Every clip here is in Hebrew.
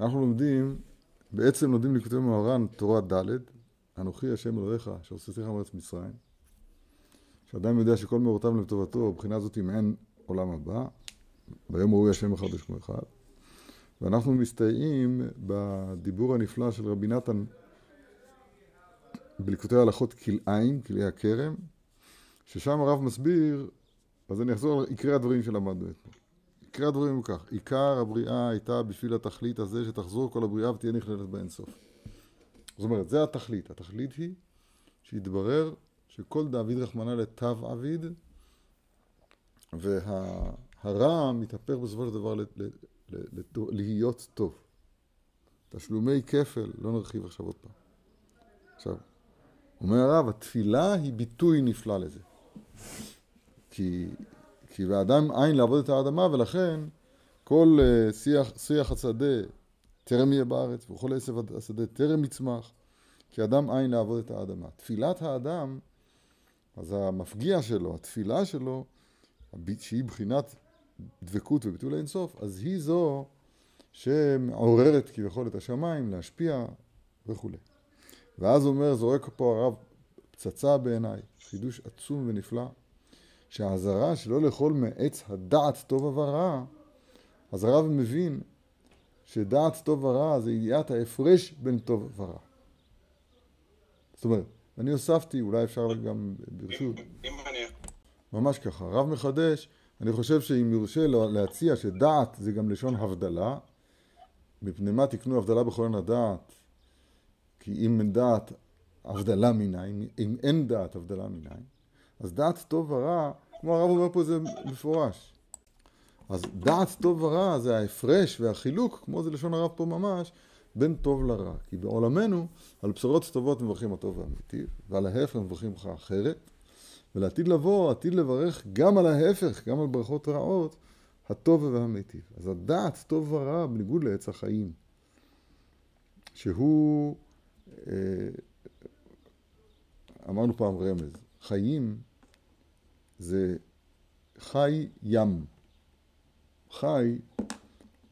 אנחנו לומדים, בעצם לומדים לקוטי מוהר"ן תורה ד', אנוכי השם אלוהיך, שהוצאתיך מארץ מצרים, שאדם יודע שכל מאורותיו לטובתו, מבחינה זאת אם אין עולם הבא, ביום ההוא השם אחד בשמו אחד. ואנחנו מסתייעים בדיבור הנפלא של רבי נתן בליקוטי ההלכות כלאיים, כלאי הכרם, ששם הרב מסביר, אז אני אחזור על עיקרי הדברים שלמדנו אתמול. עיקרי הדברים הוא כך, עיקר הבריאה הייתה בשביל התכלית הזה שתחזור כל הבריאה ותהיה נכללת באינסוף. זאת אומרת, זה התכלית. התכלית היא שיתברר שכל דאביד רחמנא לתו עביד, והרע מתהפך בסופו של דבר להיות טוב. תשלומי כפל, לא נרחיב עכשיו עוד פעם. עכשיו, אומר הרב, התפילה היא ביטוי נפלא לזה. כי, כי באדם אין לעבוד את האדמה, ולכן כל uh, שיח, שיח השדה טרם יהיה בארץ, וכל עשב השדה טרם יצמח, כי אדם אין לעבוד את האדמה. תפילת האדם, אז המפגיע שלו, התפילה שלו, שהיא בחינת דבקות וביטול אינסוף, אז היא זו שמעוררת כביכול את השמיים להשפיע וכולי. ואז אומר, זורק פה הרב פצצה בעיניי, חידוש עצום ונפלא, שהאזהרה שלא לאכול מעץ הדעת טוב ורע, אז הרב מבין שדעת טוב ורע זה ידיעת ההפרש בין טוב ורע. זאת אומרת, אני הוספתי, אולי אפשר גם ברשות, ממש ככה, הרב מחדש, אני חושב שאם יורשה להציע שדעת זה גם לשון הבדלה, מפני מה תקנו הבדלה בכל עין הדעת? כי אם אין דעת, הבדלה מניין, אם אין דעת, הבדלה מניין. אז דעת טוב ורע, כמו הרב אומר פה זה מפורש. אז דעת טוב ורע זה ההפרש והחילוק, כמו זה לשון הרב פה ממש, בין טוב לרע. כי בעולמנו, על בשורות טובות מברכים הטוב והמיטיב, ועל ההפך מברכים לך אחרת, ולעתיד לבוא, עתיד לברך גם על ההפך, גם על ברכות רעות, הטוב והמיטיב. אז הדעת טוב ורע בניגוד לעץ החיים, שהוא, אה, אמרנו פעם רמז, חיים זה חי ים. חי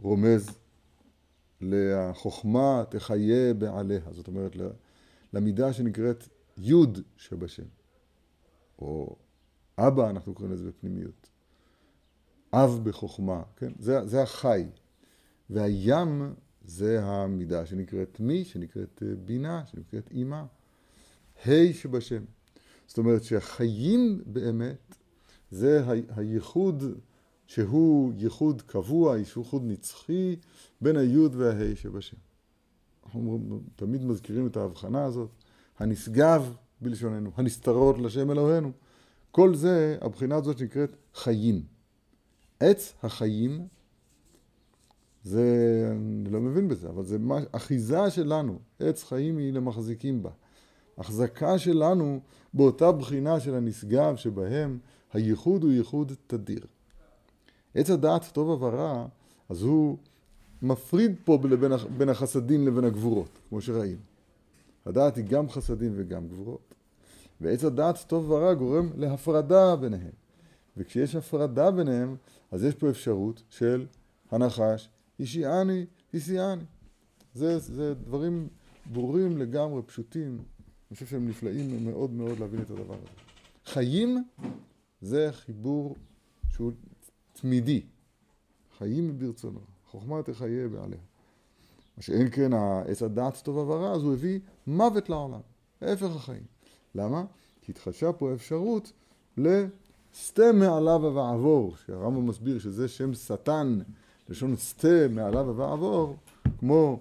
רומז לחוכמה תחיה בעליה, זאת אומרת למידה שנקראת יוד שבשם. או אבא, אנחנו קוראים לזה בפנימיות. אב בחוכמה, כן? זה, זה החי. והים זה המידה שנקראת מי, שנקראת אה, בינה, שנקראת אימה. ה' שבשם. זאת אומרת שהחיים באמת זה הייחוד שהוא ייחוד קבוע, ייחוד נצחי בין היוד והה' שבשם. אנחנו תמיד מזכירים את ההבחנה הזאת, הנשגב בלשוננו, הנסתרות לשם אלוהינו. כל זה, הבחינה הזאת שנקראת חיים. עץ החיים, זה, אני לא מבין בזה, אבל זה מה, אחיזה שלנו, עץ חיים היא למחזיקים בה. החזקה שלנו באותה בחינה של הנשגב שבהם הייחוד הוא ייחוד תדיר. עץ הדעת טוב ורע, אז הוא מפריד פה בין, בין החסדים לבין הגבורות, כמו שראינו. הדעת היא גם חסדים וגם גבורות. ועץ הדעת טוב ורע גורם להפרדה ביניהם. וכשיש הפרדה ביניהם, אז יש פה אפשרות של הנחש, אישיאני, איסיאני. זה, זה דברים ברורים לגמרי, פשוטים. אני חושב שהם נפלאים מאוד מאוד להבין את הדבר הזה. חיים זה חיבור שהוא תמידי. חיים ברצונו. חוכמה תחיה בעליה. מה שאין כן עץ הדעת טוב ורע, אז הוא הביא מוות לעולם. ההפך החיים. למה? כי התחדשה פה אפשרות לסטה מעליו ועבור, שהרמב"ם מסביר שזה שם שטן, לשון סטה מעליו ועבור, כמו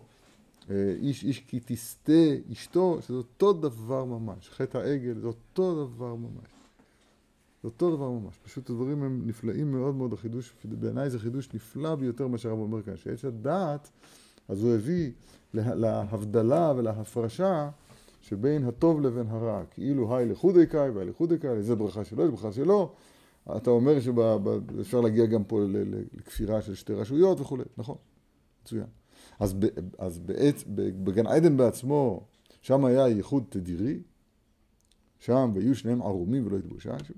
אה, איש איש כי תסטה אשתו, שזה אותו דבר ממש. חטא העגל זה אותו דבר ממש. זה אותו דבר ממש. פשוט הדברים הם נפלאים מאוד מאוד, החידוש, בעיניי זה חידוש נפלא ביותר מה שהרב אומר כאן, שיש הדעת, אז הוא הביא להבדלה ולהפרשה שבין הטוב לבין הרע, כאילו היי לחודי קאי והי לחודי קאי, זה ברכה שלו, זה ברכה שלו. אתה אומר שאפשר להגיע גם פה לכפירה של שתי רשויות וכולי, נכון, מצוין. אז, ב, אז בעץ, בגן עדן בעצמו, שם היה ייחוד תדירי, שם והיו שניהם ערומים ולא התבוששו,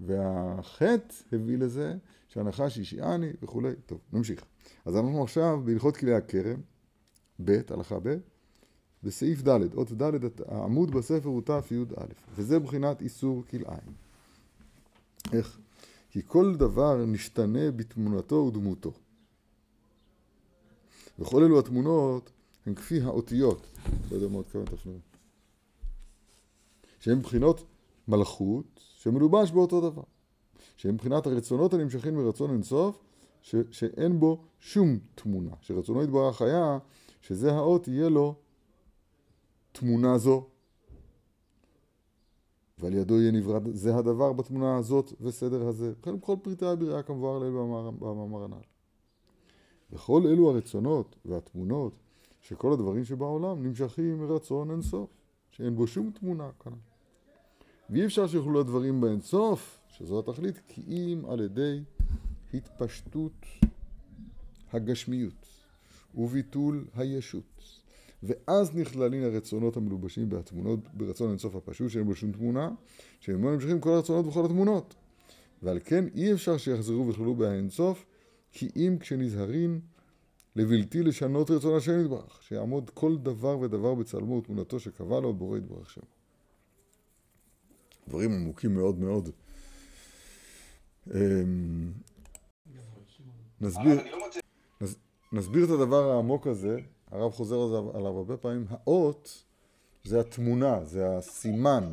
והחטא הביא לזה שהנחש השעני וכולי. טוב, נמשיך. אז אנחנו עכשיו בהלכות כלי הכרם, ב', הלכה ב', בסעיף ד', אות ד', העמוד בספר הוא תי"א, וזה מבחינת איסור כלאיים. איך? כי כל דבר נשתנה בתמונתו ודמותו. וכל אלו התמונות הן כפי האותיות, לא יודע מה מתכוונת אפילו, שהן מבחינות מלכות שמלובש באותו דבר, שהן מבחינת הרצונות הנמשכים מרצון אינסוף ש- שאין בו שום תמונה, שרצונו יתברך היה שזה האות יהיה לו תמונה זו ועל ידו יהיה נברא זה הדבר בתמונה הזאת וסדר הזה. וכן בכל פריטי הבריאה כמבואר לעיל במאמר הנ"ל. וכל אלו הרצונות והתמונות שכל הדברים שבעולם נמשכים מרצון אינסוף, שאין בו שום תמונה כאן. ואי אפשר שיוכלו הדברים באינסוף, שזו התכלית, כי אם על ידי התפשטות הגשמיות וביטול הישות. ואז נכללים הרצונות המלובשים בהתמונות ברצון אינסוף הפשוט שאין בו שום תמונה, שממנו נמשכים כל הרצונות וכל התמונות. ועל כן אי אפשר שיחזרו ויכללו באינסוף, כי אם כשנזהרים לבלתי לשנות רצון השם יתברך, שיעמוד כל דבר ודבר בצלמו ותמונתו שקבע לו בורא יתברך שם. דברים עמוקים מאוד מאוד. אמ, נסביר, נסביר את הדבר העמוק הזה הרב חוזר עליו הרבה פעמים, האות זה התמונה, זה הסימן,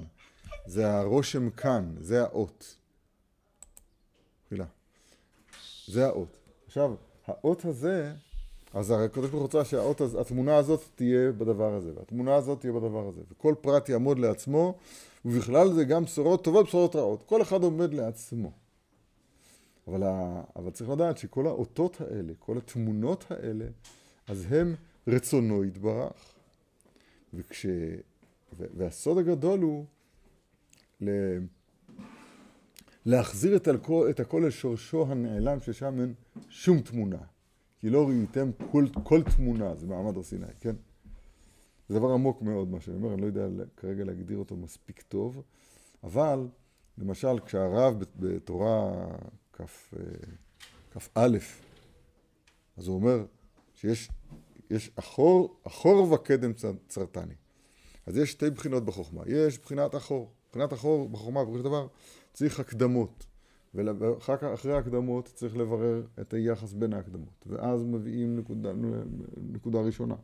זה הרושם כאן, זה האות. זה האות. עכשיו, האות הזה, אז הקדוש ברוך הוא רוצה שהתמונה הזאת תהיה בדבר הזה, והתמונה הזאת תהיה בדבר הזה, וכל פרט יעמוד לעצמו, ובכלל זה גם בשורות טובות, בשורות רעות. כל אחד עומד לעצמו. אבל, אבל צריך לדעת שכל האותות האלה, כל התמונות האלה, אז הם רצונו יתברך. וכש... והסוד הגדול הוא ל... להחזיר את הכל, את הכל לשורשו הנעלם ששם אין שום תמונה. כי לא ראיתם כל, כל תמונה, זה מעמד הר סיני, כן? זה דבר עמוק מאוד מה שאני אומר, אני לא יודע כרגע להגדיר אותו מספיק טוב, אבל למשל כשהרב בתורה כ"א, אז הוא אומר שיש יש אחור, אחור וקדם צרטני. אז יש שתי בחינות בחוכמה. יש בחינת אחור. בחינת אחור בחוכמה, בכל דבר, צריך הקדמות. ואחר כך, אחרי ההקדמות, צריך לברר את היחס בין ההקדמות. ואז מביאים נקודה, נקודה ראשונה.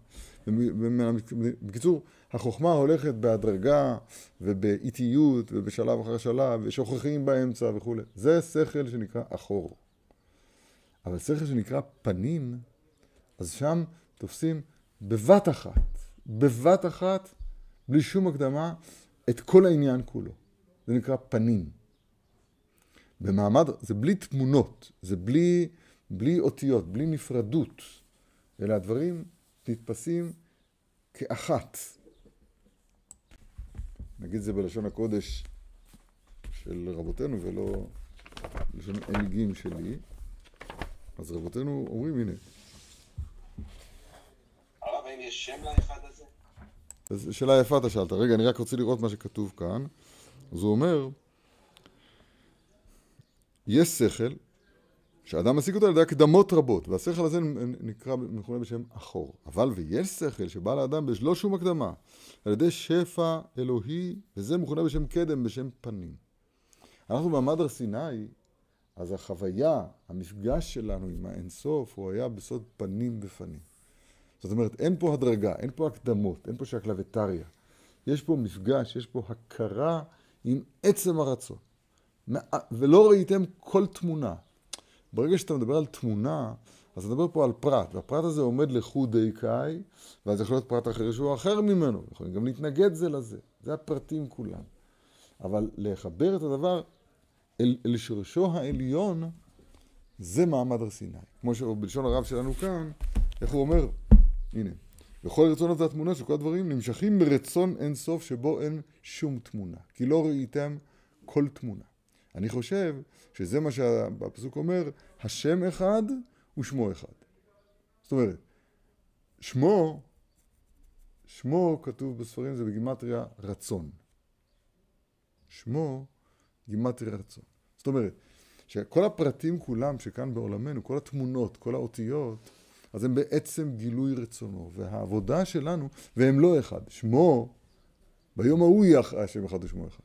בקיצור, החוכמה הולכת בהדרגה ובאיטיות ובשלב אחר שלב, ושוכחים באמצע וכולי. זה שכל שנקרא אחור. אבל שכל שנקרא פנים, אז שם תופסים בבת אחת, בבת אחת, בלי שום הקדמה, את כל העניין כולו. זה נקרא פנים. במעמד, זה בלי תמונות, זה בלי, בלי אותיות, בלי נפרדות, אלא הדברים נתפסים כאחת. נגיד זה בלשון הקודש של רבותינו ולא בלשון ענגים שלי, אז רבותינו אומרים, הנה, יש שם לאחד הזה? שאלה יפה אתה שאלת. רגע, אני רק רוצה לראות מה שכתוב כאן. אז הוא אומר, יש שכל שאדם משיג אותו על ידי הקדמות רבות, והשכל הזה נקרא, מכונה בשם אחור. אבל ויש שכל שבא לאדם בשלוש שום הקדמה, על ידי שפע אלוהי, וזה מכונה בשם קדם, בשם פנים. אנחנו במעמד הר סיני, אז החוויה, המפגש שלנו עם האינסוף, הוא היה בסוד פנים בפנים. זאת אומרת, אין פה הדרגה, אין פה הקדמות, אין פה שקלווטריה. יש פה מפגש, יש פה הכרה עם עצם הרצון. ולא ראיתם כל תמונה. ברגע שאתה מדבר על תמונה, אז אתה מדבר פה על פרט, והפרט הזה עומד לחודי קאי, ואז יכול להיות פרט אחר שהוא אחר ממנו, יכולים גם להתנגד זה לזה. זה הפרטים כולם. אבל לחבר את הדבר אל, אל שורשו העליון, זה מעמד הר סיני. כמו שבלשון הרב שלנו כאן, איך הוא אומר? הנה. וכל רצונות והתמונה של כל הדברים נמשכים מרצון אין סוף שבו אין שום תמונה. כי לא ראיתם כל תמונה. אני חושב שזה מה שהפסוק אומר, השם אחד ושמו אחד. זאת אומרת, שמו, שמו כתוב בספרים זה בגימטריה רצון. שמו גימטריה רצון. זאת אומרת, שכל הפרטים כולם שכאן בעולמנו, כל התמונות, כל האותיות, אז הם בעצם גילוי רצונו. והעבודה שלנו, והם לא אחד, שמו, ביום ההוא יהיה השם אחד ושמו אחד.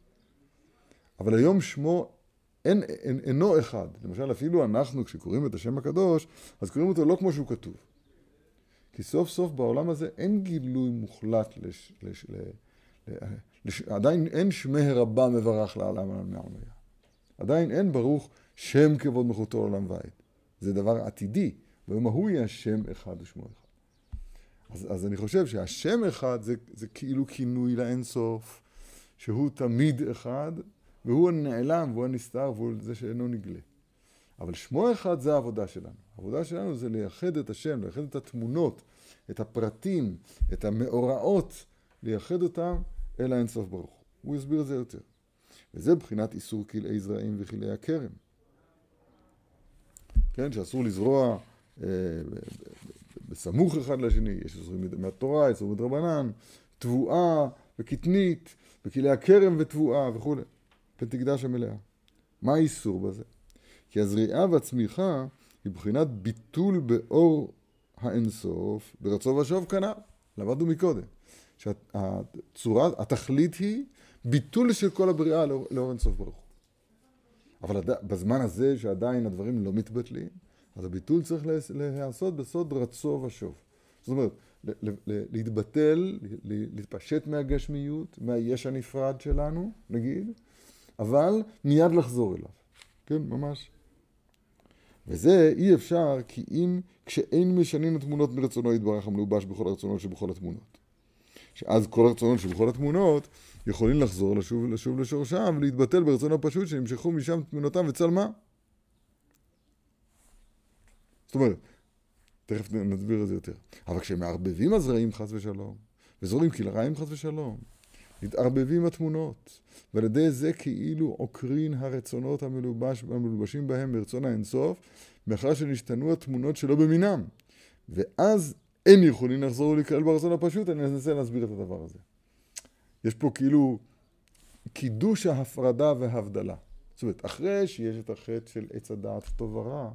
אבל היום שמו אין, אין, אינו אחד. למשל, אפילו אנחנו, כשקוראים את השם הקדוש, אז קוראים אותו לא כמו שהוא כתוב. כי סוף סוף בעולם הזה אין גילוי מוחלט, לש, לש, ל, לש, עדיין אין שמי רבה מברך לעולם על מעלמיה. עדיין אין ברוך שם כבוד מחותו לעולם ועד. זה דבר עתידי, ביום ההוא יהיה השם אחד ושמו אחד. אז, אז אני חושב שהשם אחד זה, זה כאילו כינוי לאינסוף, שהוא תמיד אחד, והוא הנעלם, והוא הנסתר, והוא זה שאינו נגלה. אבל שמו אחד זה העבודה שלנו. העבודה שלנו זה לייחד את השם, לייחד את התמונות, את הפרטים, את המאורעות, לייחד אותם אל האינסוף ברוך הוא. הוא יסביר את זה יותר. וזה בחינת איסור כלאי זרעים וכלאי הכרם. כן, שאסור לזרוע אה, בסמוך אחד לשני, יש איסורים מהתורה, איסורים מדרבנן, תבואה וקטנית, וכלאי הכרם ותבואה וכולי. ותקדש המלאה. מה האיסור בזה? כי הזריעה והצמיחה היא בחינת ביטול באור האינסוף ברצון ושוב כנ"ל. למדנו מקודם. שהצורה, התכלית היא ביטול של כל הבריאה לאור, לאור אינסוף ברוך הוא. אבל עד, בזמן הזה שעדיין הדברים לא מתבטלים, אז הביטול צריך להיעשות בסוד רצו ושוב. זאת אומרת, להתבטל, להתפשט מהגשמיות, מהיש הנפרד שלנו, נגיד, אבל מיד לחזור אליו. כן, ממש. וזה אי אפשר כי אם כשאין משנים התמונות מרצונו יתברך המלובש בכל הרצונות שבכל התמונות. שאז כל הרצונות שבכל התמונות יכולים לחזור לשוב, לשוב לשורשם ולהתבטל ברצון הפשוט שנמשכו משם תמונתם וצל מה? זאת אומרת, תכף נסביר את זה יותר. אבל כשמערבבים הזרעים חס ושלום, וזורים כלריים חס ושלום, מתערבבים התמונות, ועל ידי זה כאילו עוקרין הרצונות המלובש, המלובשים בהם ברצון האינסוף, מאחר שנשתנו התמונות שלא במינם. ואז אין יכולים לחזור ולהיכלל ברצון הפשוט, אני אנסה להסביר את הדבר הזה. יש פה כאילו קידוש ההפרדה וההבדלה. זאת אומרת, אחרי שיש את החטא של עץ הדעת טוב ורע,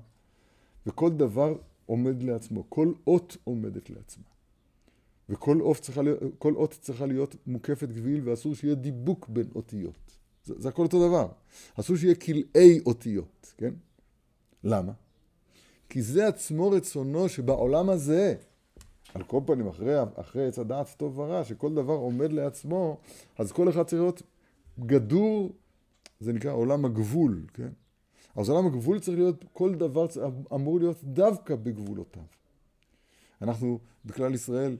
וכל דבר עומד לעצמו, כל אות עומדת לעצמה. וכל אות צריכה צריכה להיות מוקפת גביל ואסור שיהיה דיבוק בין אותיות. זה, זה הכל אותו דבר. אסור שיהיה כלאי אותיות, כן? למה? כי זה עצמו רצונו שבעולם הזה, על כל פנים, אחרי, אחרי עץ הדעת טוב ורע, שכל דבר עומד לעצמו, אז כל אחד צריך להיות גדור, זה נקרא עולם הגבול, כן? אז עולם הגבול צריך להיות, כל דבר אמור להיות דווקא בגבולותיו. אנחנו בכלל ישראל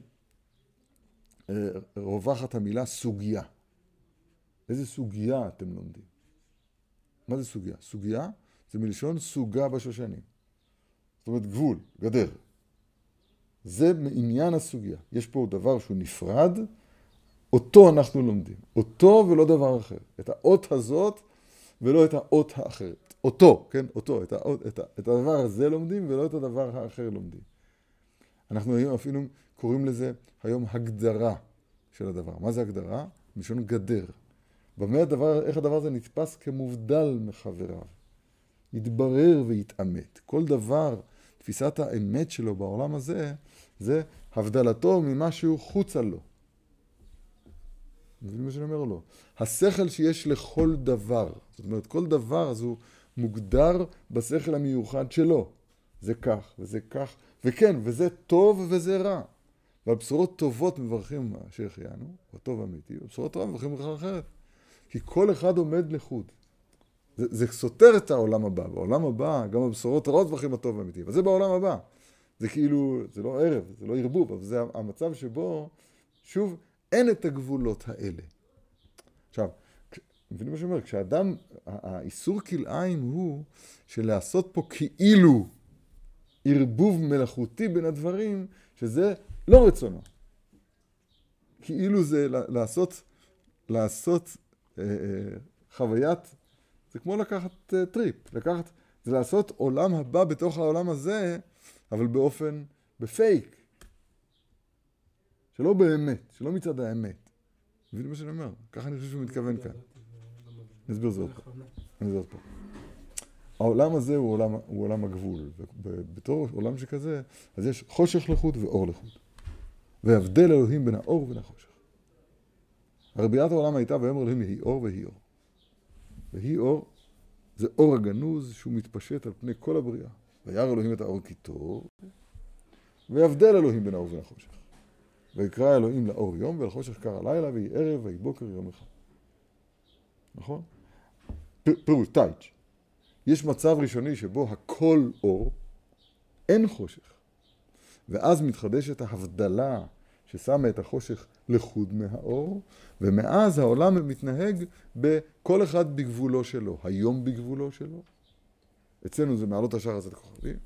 רווחת המילה סוגיה. איזה סוגיה אתם לומדים? מה זה סוגיה? סוגיה זה מלשון סוגה בשושנים. זאת אומרת גבול, גדר. זה מעניין הסוגיה. יש פה דבר שהוא נפרד, אותו אנחנו לומדים. אותו ולא דבר אחר. את האות הזאת ולא את האות האחרת. אותו, כן? אותו. את, האות, את, את הדבר הזה לומדים ולא את הדבר האחר לומדים. אנחנו היום אפילו קוראים לזה היום הגדרה של הדבר. מה זה הגדרה? מלשון גדר. במה הדבר, איך הדבר הזה נתפס כמובדל מחבריו. יתברר ויתעמת. כל דבר, תפיסת האמת שלו בעולם הזה, זה הבדלתו ממשהו חוצה לו. מבינים מה שאני אומר לו? השכל שיש לכל דבר, זאת אומרת, כל דבר אז הוא מוגדר בשכל המיוחד שלו. זה כך, וזה כך, וכן, וזה טוב וזה רע. ועל בשורות טובות מברכים שהחיינו, אמיתי, ועל בשורות טובות מברכים ברכה אחרת. כי כל אחד עומד לחוד. זה, זה סותר את העולם הבא. בעולם הבא, גם הבשורות רעות מברכים הטוב האמיתי, אבל זה בעולם הבא. זה כאילו, זה לא ערב, זה לא ערבוב, אבל זה המצב שבו, שוב, אין את הגבולות האלה. עכשיו, מבינים מה שאני אומר? כשאדם, האיסור כלאיים הוא של לעשות פה כאילו ערבוב מלאכותי בין הדברים, שזה לא רצונו. כאילו זה לעשות, לעשות אה, אה, חוויית, זה כמו לקחת אה, טריפ, לקחת, זה לעשות עולם הבא בתוך העולם הזה, אבל באופן, בפייק. שלא באמת, שלא מצד האמת. מבין מה שאני אומר? ככה אני חושב שהוא מתכוון כאן. אני אסביר זאת פה. אני אסביר פה. העולם הזה הוא עולם, הוא עולם הגבול. ובתור עולם שכזה, אז יש חושך לחוד ואור לחוד. והבדל אלוהים בין האור ובין החושך. הרי בריאת העולם הייתה ויאמר אלוהים יהי אור ויהי אור. ויהי אור זה אור הגנוז שהוא מתפשט על פני כל הבריאה. וירא אלוהים את האור כי טוב, ויבדל אלוהים בין האור ובין החושך. ויקרא אלוהים לאור יום ולחושך קרא לילה ויהי ערב ויהי בוקר יום אחד. נכון? פירוש, טייץ'. יש מצב ראשוני שבו הכל אור, אין חושך. ואז מתחדשת ההבדלה ששמה את החושך לחוד מהאור, ומאז העולם מתנהג בכל אחד בגבולו שלו. היום בגבולו שלו, אצלנו זה מעלות השחר עד הכוכבים,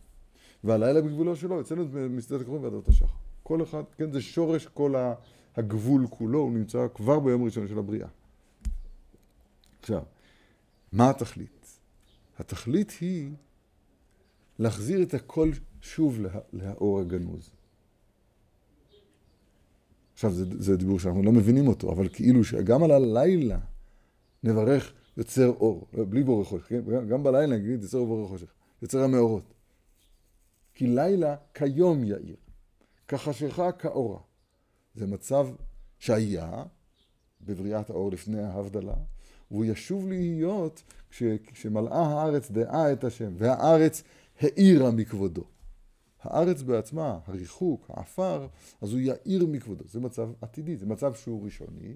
והלילה בגבולו שלו, אצלנו זה משדות הכוכבים ועד עלות השחר. כל אחד, כן, זה שורש כל הגבול כולו, הוא נמצא כבר ביום הראשון של הבריאה. עכשיו, מה התכלית? התכלית היא להחזיר את הכל שוב לה, לאור הגנוז. עכשיו, זה, זה דיבור שאנחנו לא מבינים אותו, אבל כאילו שגם על הלילה נברך יוצר אור, בלי בורא חושך, כן? גם בלילה נגיד יוצר בורא חושך, יוצר המאורות. כי לילה כיום יאיר, כחשיכה כאורה. זה מצב שהיה בבריאת האור לפני ההבדלה, והוא ישוב להיות כש, כשמלאה הארץ דעה את השם, והארץ האירה מכבודו. הארץ בעצמה, הריחוק, העפר, אז הוא יאיר מכבודו. זה מצב עתידי, זה מצב שהוא ראשוני,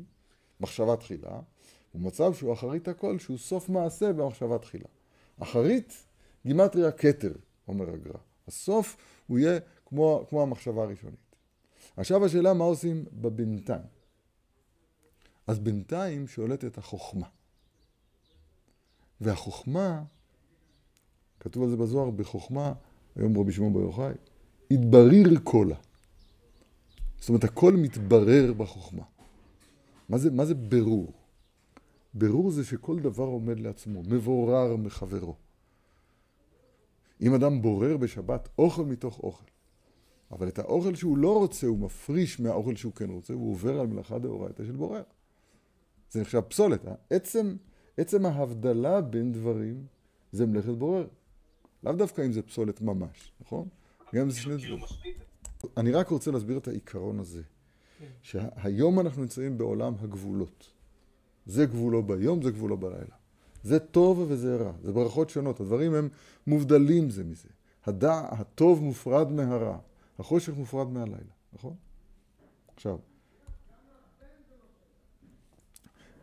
מחשבה תחילה, ומצב שהוא אחרית הכל, שהוא סוף מעשה במחשבה תחילה. אחרית, גימטריה כתר, אומר הגר"א. הסוף הוא יהיה כמו, כמו המחשבה הראשונית. עכשיו השאלה מה עושים בבינתיים. אז בינתיים שולטת החוכמה. והחוכמה, כתוב על זה בזוהר, בחוכמה, היום רבי שמעון בר יוחאי, התבריר קולה. זאת אומרת, הכל מתברר בחוכמה. מה זה, מה זה ברור? ברור זה שכל דבר עומד לעצמו, מבורר מחברו. אם אדם בורר בשבת אוכל מתוך אוכל, אבל את האוכל שהוא לא רוצה הוא מפריש מהאוכל שהוא כן רוצה, הוא עובר על מלאכה דאורייתא של בורר. זה נחשב פסולת. עצם, עצם ההבדלה בין דברים זה מלאכת בורר. לאו דווקא אם זה פסולת ממש, נכון? גם זה שני דברים. אני רק רוצה להסביר את העיקרון הזה. שהיום אנחנו נמצאים בעולם הגבולות. זה גבולו ביום, זה גבולו בלילה. זה טוב וזה רע, זה ברכות שונות, הדברים הם מובדלים זה מזה. הדע, הטוב מופרד מהרע, החושך מופרד מהלילה, נכון? עכשיו,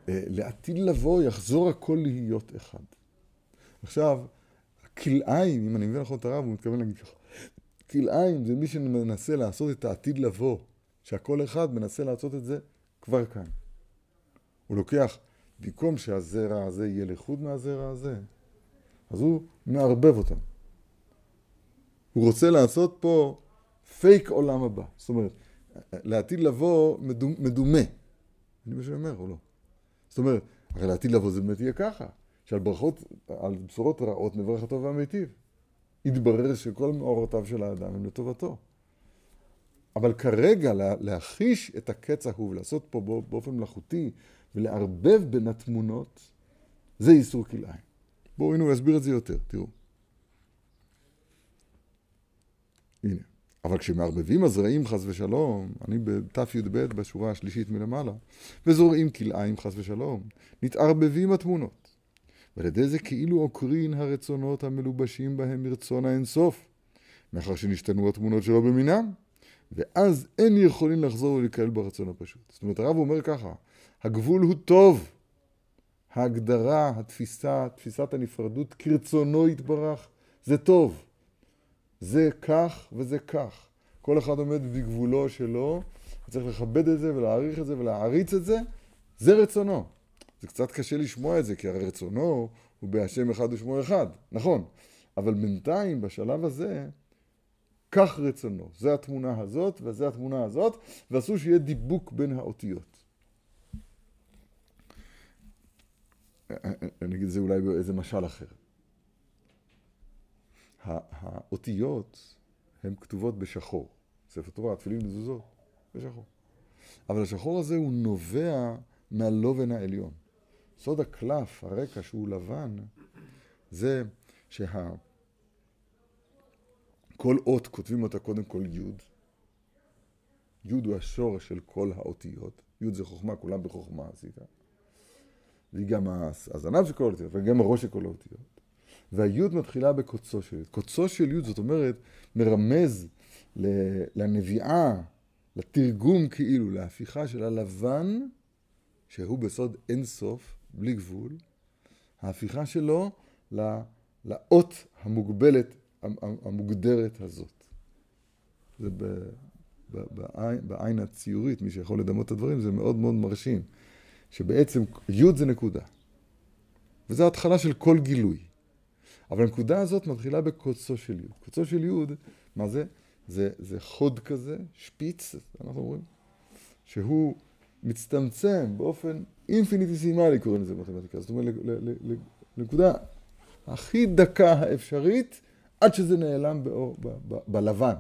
אה, לעתיד לבוא יחזור הכל להיות אחד. עכשיו, כלאיים, אם אני מבין נכון את הרב, הוא מתכוון להגיד ככה, כלאיים זה מי שמנסה לעשות את העתיד לבוא, שהכל אחד מנסה לעשות את זה כבר כאן. הוא לוקח, במקום שהזרע הזה יהיה לחוד מהזרע הזה, אז הוא מערבב אותם. הוא רוצה לעשות פה פייק עולם הבא. זאת אומרת, לעתיד לבוא מדומה. אני מה שאני אומר, או לא? זאת אומרת, הרי לעתיד לבוא זה באמת יהיה ככה, שעל ברכות, על בשורות רעות נברך הטוב והמיטיב. יתברר שכל מאורותיו של האדם הם לטובתו. אבל כרגע להחיש את הקץ ההוא ולעשות פה באופן מלאכותי ולערבב בין התמונות, זה איסור כלאיים. בואו הנה הוא יסביר את זה יותר, תראו. הנה. אבל כשמערבבים הזרעים חס ושלום, אני בתי"ב בשורה השלישית מלמעלה, וזורעים כלאיים חס ושלום, נתערבבים התמונות. ועל ידי זה כאילו עוקרין הרצונות המלובשים בהם מרצון האינסוף, מאחר שנשתנו התמונות שלו במינם, ואז אין יכולים לחזור ולהיכלל ברצון הפשוט. זאת אומרת, הרב אומר ככה, הגבול הוא טוב. ההגדרה, התפיסה, תפיסת הנפרדות כרצונו יתברך, זה טוב. זה כך וזה כך. כל אחד עומד בגבולו שלו, צריך לכבד את זה ולהעריך את זה ולהעריץ את זה, זה רצונו. זה קצת קשה לשמוע את זה, כי הרי רצונו הוא בהשם אחד ושמו אחד, נכון. אבל בינתיים, בשלב הזה, כך רצונו. זה התמונה הזאת וזה התמונה הזאת, ואסור שיהיה דיבוק בין האותיות. אני אגיד את זה אולי באיזה משל אחר. האותיות הן כתובות בשחור. ספר תורה, תפילין מזוזות, בשחור. אבל השחור הזה הוא נובע מהלובן העליון. סוד הקלף, הרקע שהוא לבן, זה שה... כל אות כותבים אותה קודם כל יוד. יוד הוא השורש של כל האותיות. יוד זה חוכמה, כולם בחוכמה עשית. והיא גם הזנב של כל האותיות, וגם הראש של כל האותיות. והיוד מתחילה בקוצו של יוד. קוצו של יוד, זאת אומרת, מרמז לנביאה, לתרגום כאילו, להפיכה של הלבן, שהוא בסוד אינסוף, בלי גבול, ההפיכה שלו לאות המוגבלת, המוגדרת הזאת. זה ב, ב, בעין, בעין הציורית, מי שיכול לדמות את הדברים, זה מאוד מאוד מרשים. שבעצם י' זה נקודה. וזו התחלה של כל גילוי. אבל הנקודה הזאת מתחילה בקוצו של י'. קוצו של י', מה זה? זה, זה חוד כזה, שפיץ, אנחנו אומרים, שהוא מצטמצם באופן אינפיניטיסימלי, קוראים לזה במתמטיקה. זאת אומרת, לנקודה הכי דקה האפשרית, עד שזה נעלם בלבן,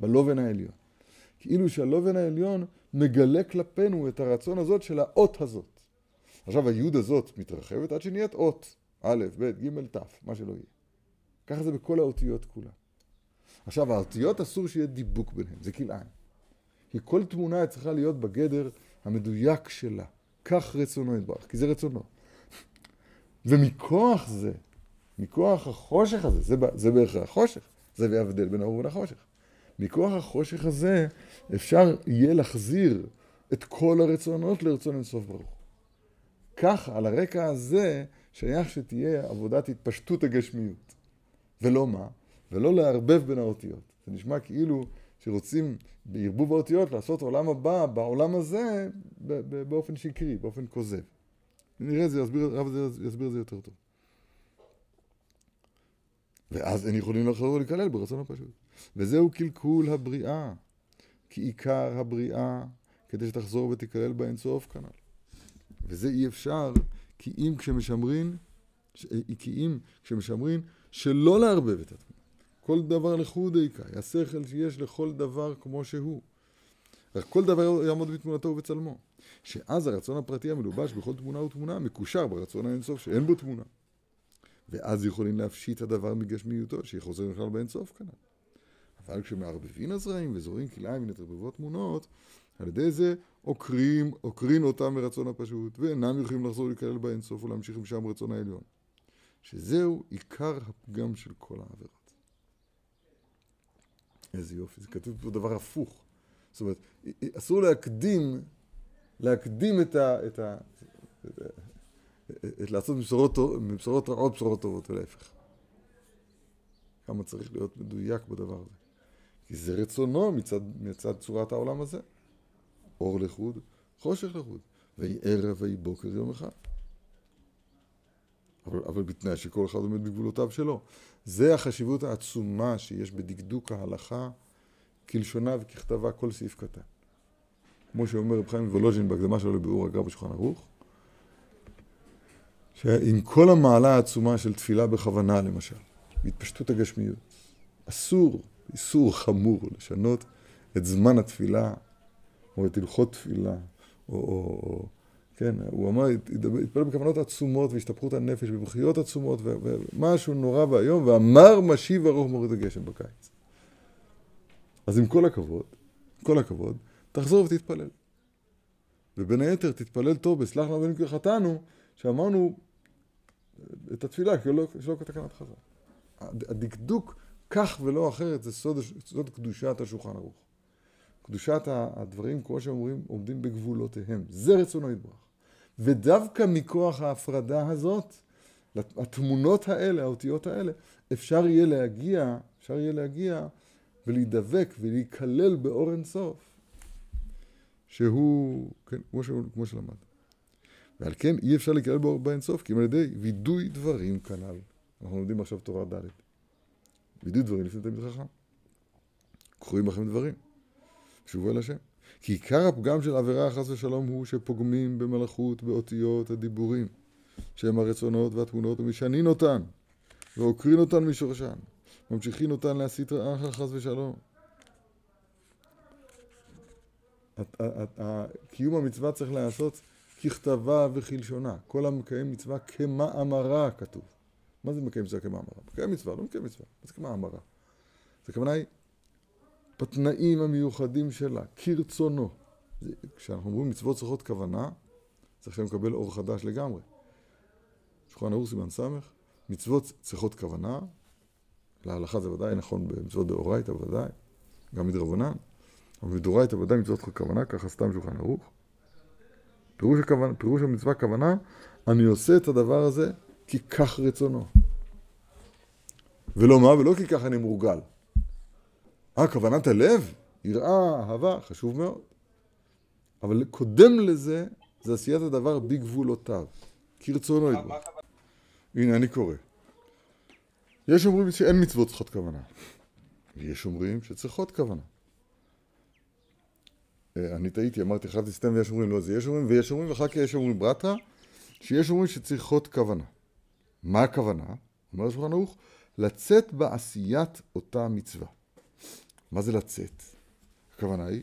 בלובן העליון. כאילו שהלובן העליון מגלה כלפינו את הרצון הזאת של האות הזאת. עכשיו היוד הזאת מתרחבת עד שנהיית אות, א', ב', ג', ת', מה שלא יהיה. ככה זה בכל האותיות כולן. עכשיו, האותיות אסור שיהיה דיבוק ביניהן, זה כלאיים. כי כל תמונה צריכה להיות בגדר המדויק שלה. כך רצונו יתברך, כי זה רצונו. ומכוח זה, מכוח החושך הזה, זה, זה בהכרח חושך, זה בהבדל בין האור ולחושך. מכוח החושך הזה אפשר יהיה להחזיר את כל הרצונות לרצון אינסוף ברוך. כך, על הרקע הזה, שייך שתהיה עבודת התפשטות הגשמיות. ולא מה? ולא לערבב בין האותיות. זה נשמע כאילו שרוצים בערבוב האותיות לעשות עולם הבא בעולם הזה באופן שקרי, באופן כוזב. נראה את זה, הרב הזה יסביר את זה יותר טוב. ואז אין יכולים לחזור ולקלל ברצון הפשוט. וזהו קלקול הבריאה, כי עיקר הבריאה, כדי שתחזור ותקלל באינסוף כנ"ל. וזה אי אפשר, כי אם כשמשמרין, כי אם כשמשמרין, שלא לערבב את התמונה. כל דבר לחוד איכה, השכל שיש לכל דבר כמו שהוא. רק כל דבר יעמוד בתמונתו ובצלמו. שאז הרצון הפרטי המלובש בכל תמונה ותמונה מקושר ברצון האינסוף שאין בו תמונה. ואז יכולים להפשיט הדבר מגשמיותו, שיהיה חוזר בכלל באינסוף כנ"ל. אבל כשמערבבים הזרעים וזורים כלאיים ונתרבבות תמונות, על ידי זה עוקרים, עוקרים אותם מרצון הפשוט, ואינם יכולים לחזור להיכלל באינסוף ולהמשיך עם שם רצון העליון. שזהו עיקר הפגם של כל העבירות. איזה יופי, זה כתוב פה דבר הפוך. זאת אומרת, אסור להקדים, להקדים את ה... את ה את לעשות מבשורות, מבשורות רעות בשורות טובות ולהפך. כמה צריך להיות מדויק בדבר הזה. כי זה רצונו מצד, מצד צורת העולם הזה. אור לחוד, חושך לחוד. ויהי ערב ויהי בוקר יום אחד. אבל, אבל בתנאי שכל אחד עומד בגבולותיו שלו. זה החשיבות העצומה שיש בדקדוק ההלכה כלשונה וככתבה כל סעיף קטן. כמו שאומר רב חיים וולוז'ין בהקדמה שלו לביאור הגר בשולחן ערוך, שעם כל המעלה העצומה של תפילה בכוונה למשל, בהתפשטות הגשמיות, אסור, איסור חמור לשנות את זמן התפילה או את הלכות תפילה, או, או, או כן, הוא אמר, התפלל בכוונות עצומות והשתפכות הנפש בבכיות עצומות ומשהו נורא ואיום, ואמר משיב ארוך מוריד הגשם בקיץ. אז עם כל הכבוד, כל הכבוד, תחזור ותתפלל. ובין היתר תתפלל טוב, בסלח לנו בנו כחטאנו, שאמרנו את התפילה, כי לא, שלא כתקנת חז"ל. הדקדוק כך ולא אחרת זה סוד, סוד קדושת השולחן ערוך. קדושת הדברים, כמו שאומרים, עומדים בגבולותיהם. זה רצונו יתברך. ודווקא מכוח ההפרדה הזאת, התמונות האלה, האותיות האלה, אפשר יהיה להגיע, אפשר יהיה להגיע ולהידבק ולהיכלל באור אינסוף, שהוא, כן, כמו, ש, כמו שלמד. ועל כן אי אפשר להיכלל באור באינסוף, כי אם על ידי וידוי דברים כנ"ל. אנחנו לומדים עכשיו תורה ד'. וידוי דברים לפני תלמיד חכם. קחו בכם דברים. שובו אל השם. כי עיקר הפגם של עבירה חס ושלום הוא שפוגמים במלאכות באותיות הדיבורים, שהם הרצונות והתמונות ומשנין אותן, ועוקרין אותן משורשן, ממשיכין אותן להסית רעך חס ושלום. קיום המצווה צריך להיעשות ככתבה וכלשונה. כל המקיים מצווה כמאמרה כתוב. מה זה מקיים מצווה כמאמרה? מקיים מצווה, לא מקיים מצווה, זה כמאמרה. הכוונה היא, בתנאים המיוחדים שלה, כרצונו. כשאנחנו אומרים מצוות צריכות כוונה, צריך לקבל אור חדש לגמרי. שולחן ערוך סימן ס', מצוות צריכות כוונה, להלכה זה ודאי נכון במצוות דאורייתא ודאי, גם מדרבנן, אבל מדאורייתא ודאי מצוות צריכות כוונה, ככה סתם שולחן ערוך. פירוש, פירוש המצווה כוונה, אני עושה את הדבר הזה כי כך רצונו. ולא מה? ולא כי כך אני מורגל. אה, כוונת הלב, יראה, אהבה, חשוב מאוד. אבל קודם לזה, זה עשיית הדבר בגבולותיו. כרצונו יגבור. הנה, אני קורא. יש אומרים שאין מצוות צריכות כוונה. ויש אומרים שצריכות כוונה. אה, אני טעיתי, אמרתי, חשבתי סתם ויש אומרים, לא, זה יש אומרים, ויש אומרים, ואחר כך יש אומרים ברטה, שיש אומרים שצריכות כוונה. מה הכוונה? אומר השולחן ערוך, לצאת בעשיית אותה מצווה. מה זה לצאת? הכוונה היא,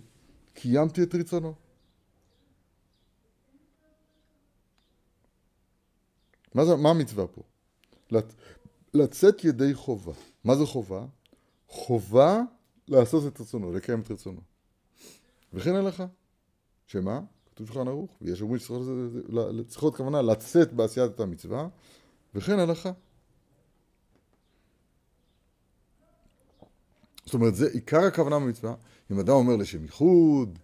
קיימתי את רצונו. מה, זה, מה המצווה פה? לצ... לצאת ידי חובה. מה זה חובה? חובה לעשות את רצונו, לקיים את רצונו. וכן הלכה. שמה? כתוב שולחן ערוך, ויש אומרים שצריכות כוונה לצאת בעשיית את המצווה, וכן הלכה. זאת אומרת, זה עיקר הכוונה במצווה. אם אדם אומר לשם ייחוד,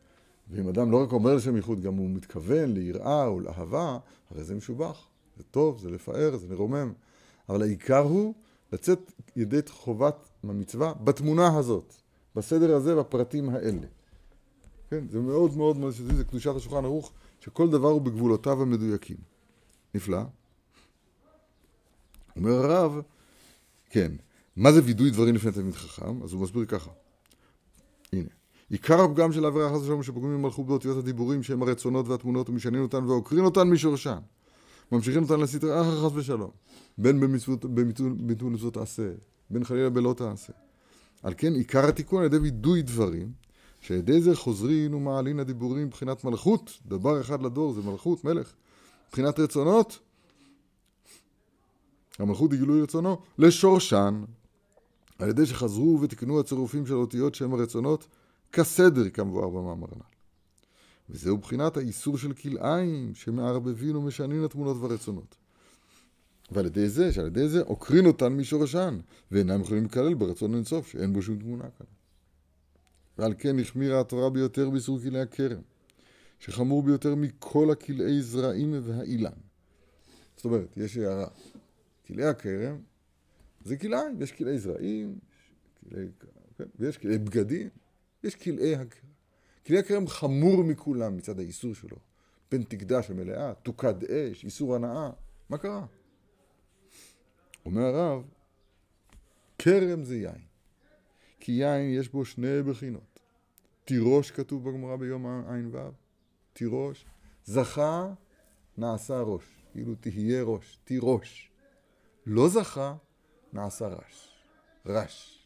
ואם אדם לא רק אומר לשם ייחוד, גם הוא מתכוון ליראה או לאהבה, הרי זה משובח. זה טוב, זה לפאר, זה לרומם. אבל העיקר הוא לצאת ידי חובת המצווה בתמונה הזאת, בסדר הזה, בפרטים האלה. כן, זה מאוד מאוד מאוד, זה קדושת השולחן ערוך, שכל דבר הוא בגבולותיו המדויקים. נפלא. אומר הרב, כן, מה זה וידוי דברים לפני תלמיד חכם? אז הוא מסביר ככה. הנה. עיקר הפגם של העבירה חס ושלום שפוגמים במלכות באותיות הדיבורים שהם הרצונות והתמונות ומשנים אותן ועוקרים אותן משורשן. ממשיכים אותן לסטרי אחר חס ושלום. בין בביטול מצוות תעשה, בין חלילה בלא תעשה. על כן עיקר התיקון על ידי וידוי דברים, שעל ידי זה חוזרים ומעלין הדיבורים מבחינת מלכות, דבר אחד לדור זה מלכות, מלך. מבחינת רצונות, המלכות היא גילוי רצונו, לשורשן, על ידי שחזרו ותיקנו הצירופים של אותיות שהם הרצונות, כסדר כמבואר במאמר הנ"ל. וזהו בחינת האיסור של כלאיים שמערבבים ומשנים התמונות והרצונות. ועל ידי זה, שעל ידי זה עוקרין אותן משורשן, ואינם יכולים לקלל ברצון אינסוף, שאין בו שום תמונה כאן. ועל כן החמירה התורה ביותר באיסור כלאי הכרם, שחמור ביותר מכל הכלאי זרעים והאילן. זאת אומרת, יש הערה, כלאי הכרם זה כלאיים, יש כלאי זרעים, כלאי, כן, ויש כלאי בגדים, יש כלאי הכרם. כלי הכרם חמור מכולם מצד האיסור שלו. פן תקדש המלאה, תוקד אש, איסור הנאה. מה קרה? אומר הרב, כרם זה יין. כי יין יש בו שני בחינות. תירוש כתוב בגמרא ביום ע"ו, תירוש. זכה, נעשה ראש. כאילו תהיה ראש, תירוש. לא זכה, נעשה רש. רש.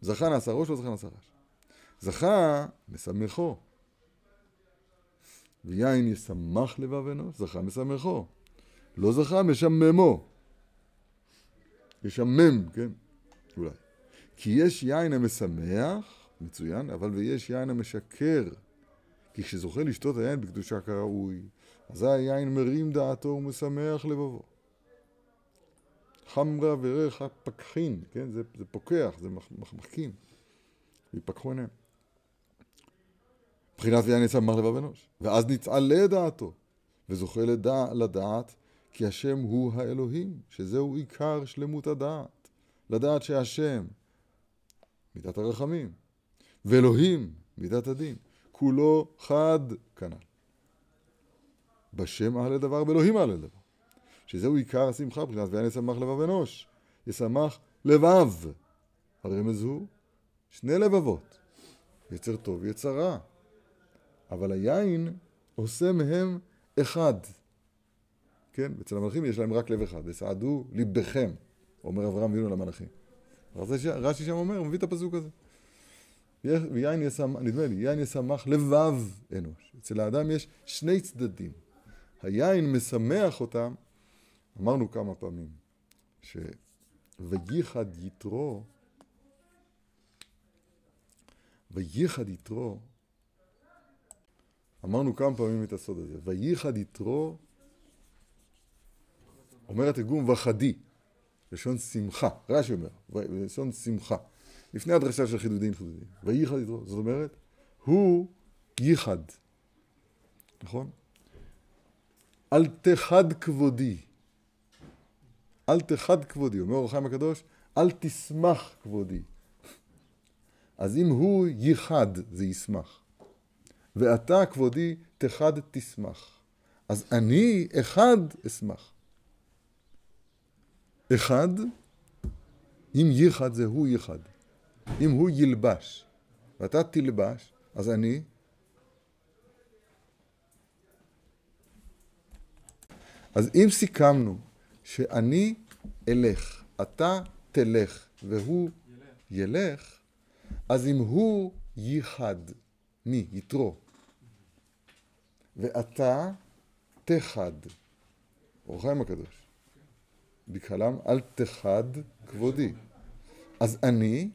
זכה נעשה ראש, לא זכה נעשה רש. זכה, משמחו. ויין ישמח לבב אנוש, זכה משמחו. לא זכה, משממו. ישמם, כן? אולי. כי יש יין המשמח, מצוין, אבל ויש יין המשקר. כי כשזוכה לשתות היין בקדושה כראוי, אזי היין מרים דעתו ומשמח לבבו. חמרה וריח פקחין, כן? זה, זה פוקח, זה מחמקים. ויפקחו עיניהם. מבחינת ויין יצמח לבב אנוש. ואז נתעלה דעתו, וזוכה לדע, לדעת כי השם הוא האלוהים, שזהו עיקר שלמות הדעת. לדעת שהשם, מידת הרחמים, ואלוהים, מידת הדין, כולו חד כנ"ל. בשם אהלה דבר, באלוהים אהלה דבר. שזהו עיקר השמחה, מבחינת ויין ישמח לבב אנוש. ישמח לבב. הרמז הוא שני לבבות. יצר טוב, יצר רע. אבל היין עושה מהם אחד. כן? אצל המלאכים יש להם רק לב אחד. וסעדו ליבכם, אומר אברהם אבינו למלאכים. רש"י שם אומר, הוא מביא את הפסוק הזה. ויין ישמח, נדמה לי, יין ישמח לבב אנוש. אצל האדם יש שני צדדים. היין משמח אותם, אמרנו כמה פעמים, ש"וייחד יתרו", וייחד יתרו, אמרנו כמה פעמים את הסוד הזה, וייחד יתרו, אומר התרגום וחדי, לשון שמחה, רש"י אומר, לשון שמחה, לפני הדרשה של חידודין חידודין, וייחד יתרו, זאת אומרת, הוא ייחד, נכון? אל תחד כבודי, אל תחד כבודי, אומר אור החיים הקדוש, אל תשמח כבודי. אז אם הוא ייחד, זה ישמח. ואתה, כבודי, תחד תשמח. אז אני אחד אשמח. אחד, אם ייחד זה הוא ייחד. אם הוא ילבש ואתה תלבש, אז אני אז אם סיכמנו שאני אלך, אתה תלך והוא ילך, אז אם הוא ייחד, מי? יתרו, ואתה תחד, אור חיים הקדוש, בקהלם אל תחד כבודי. אז אני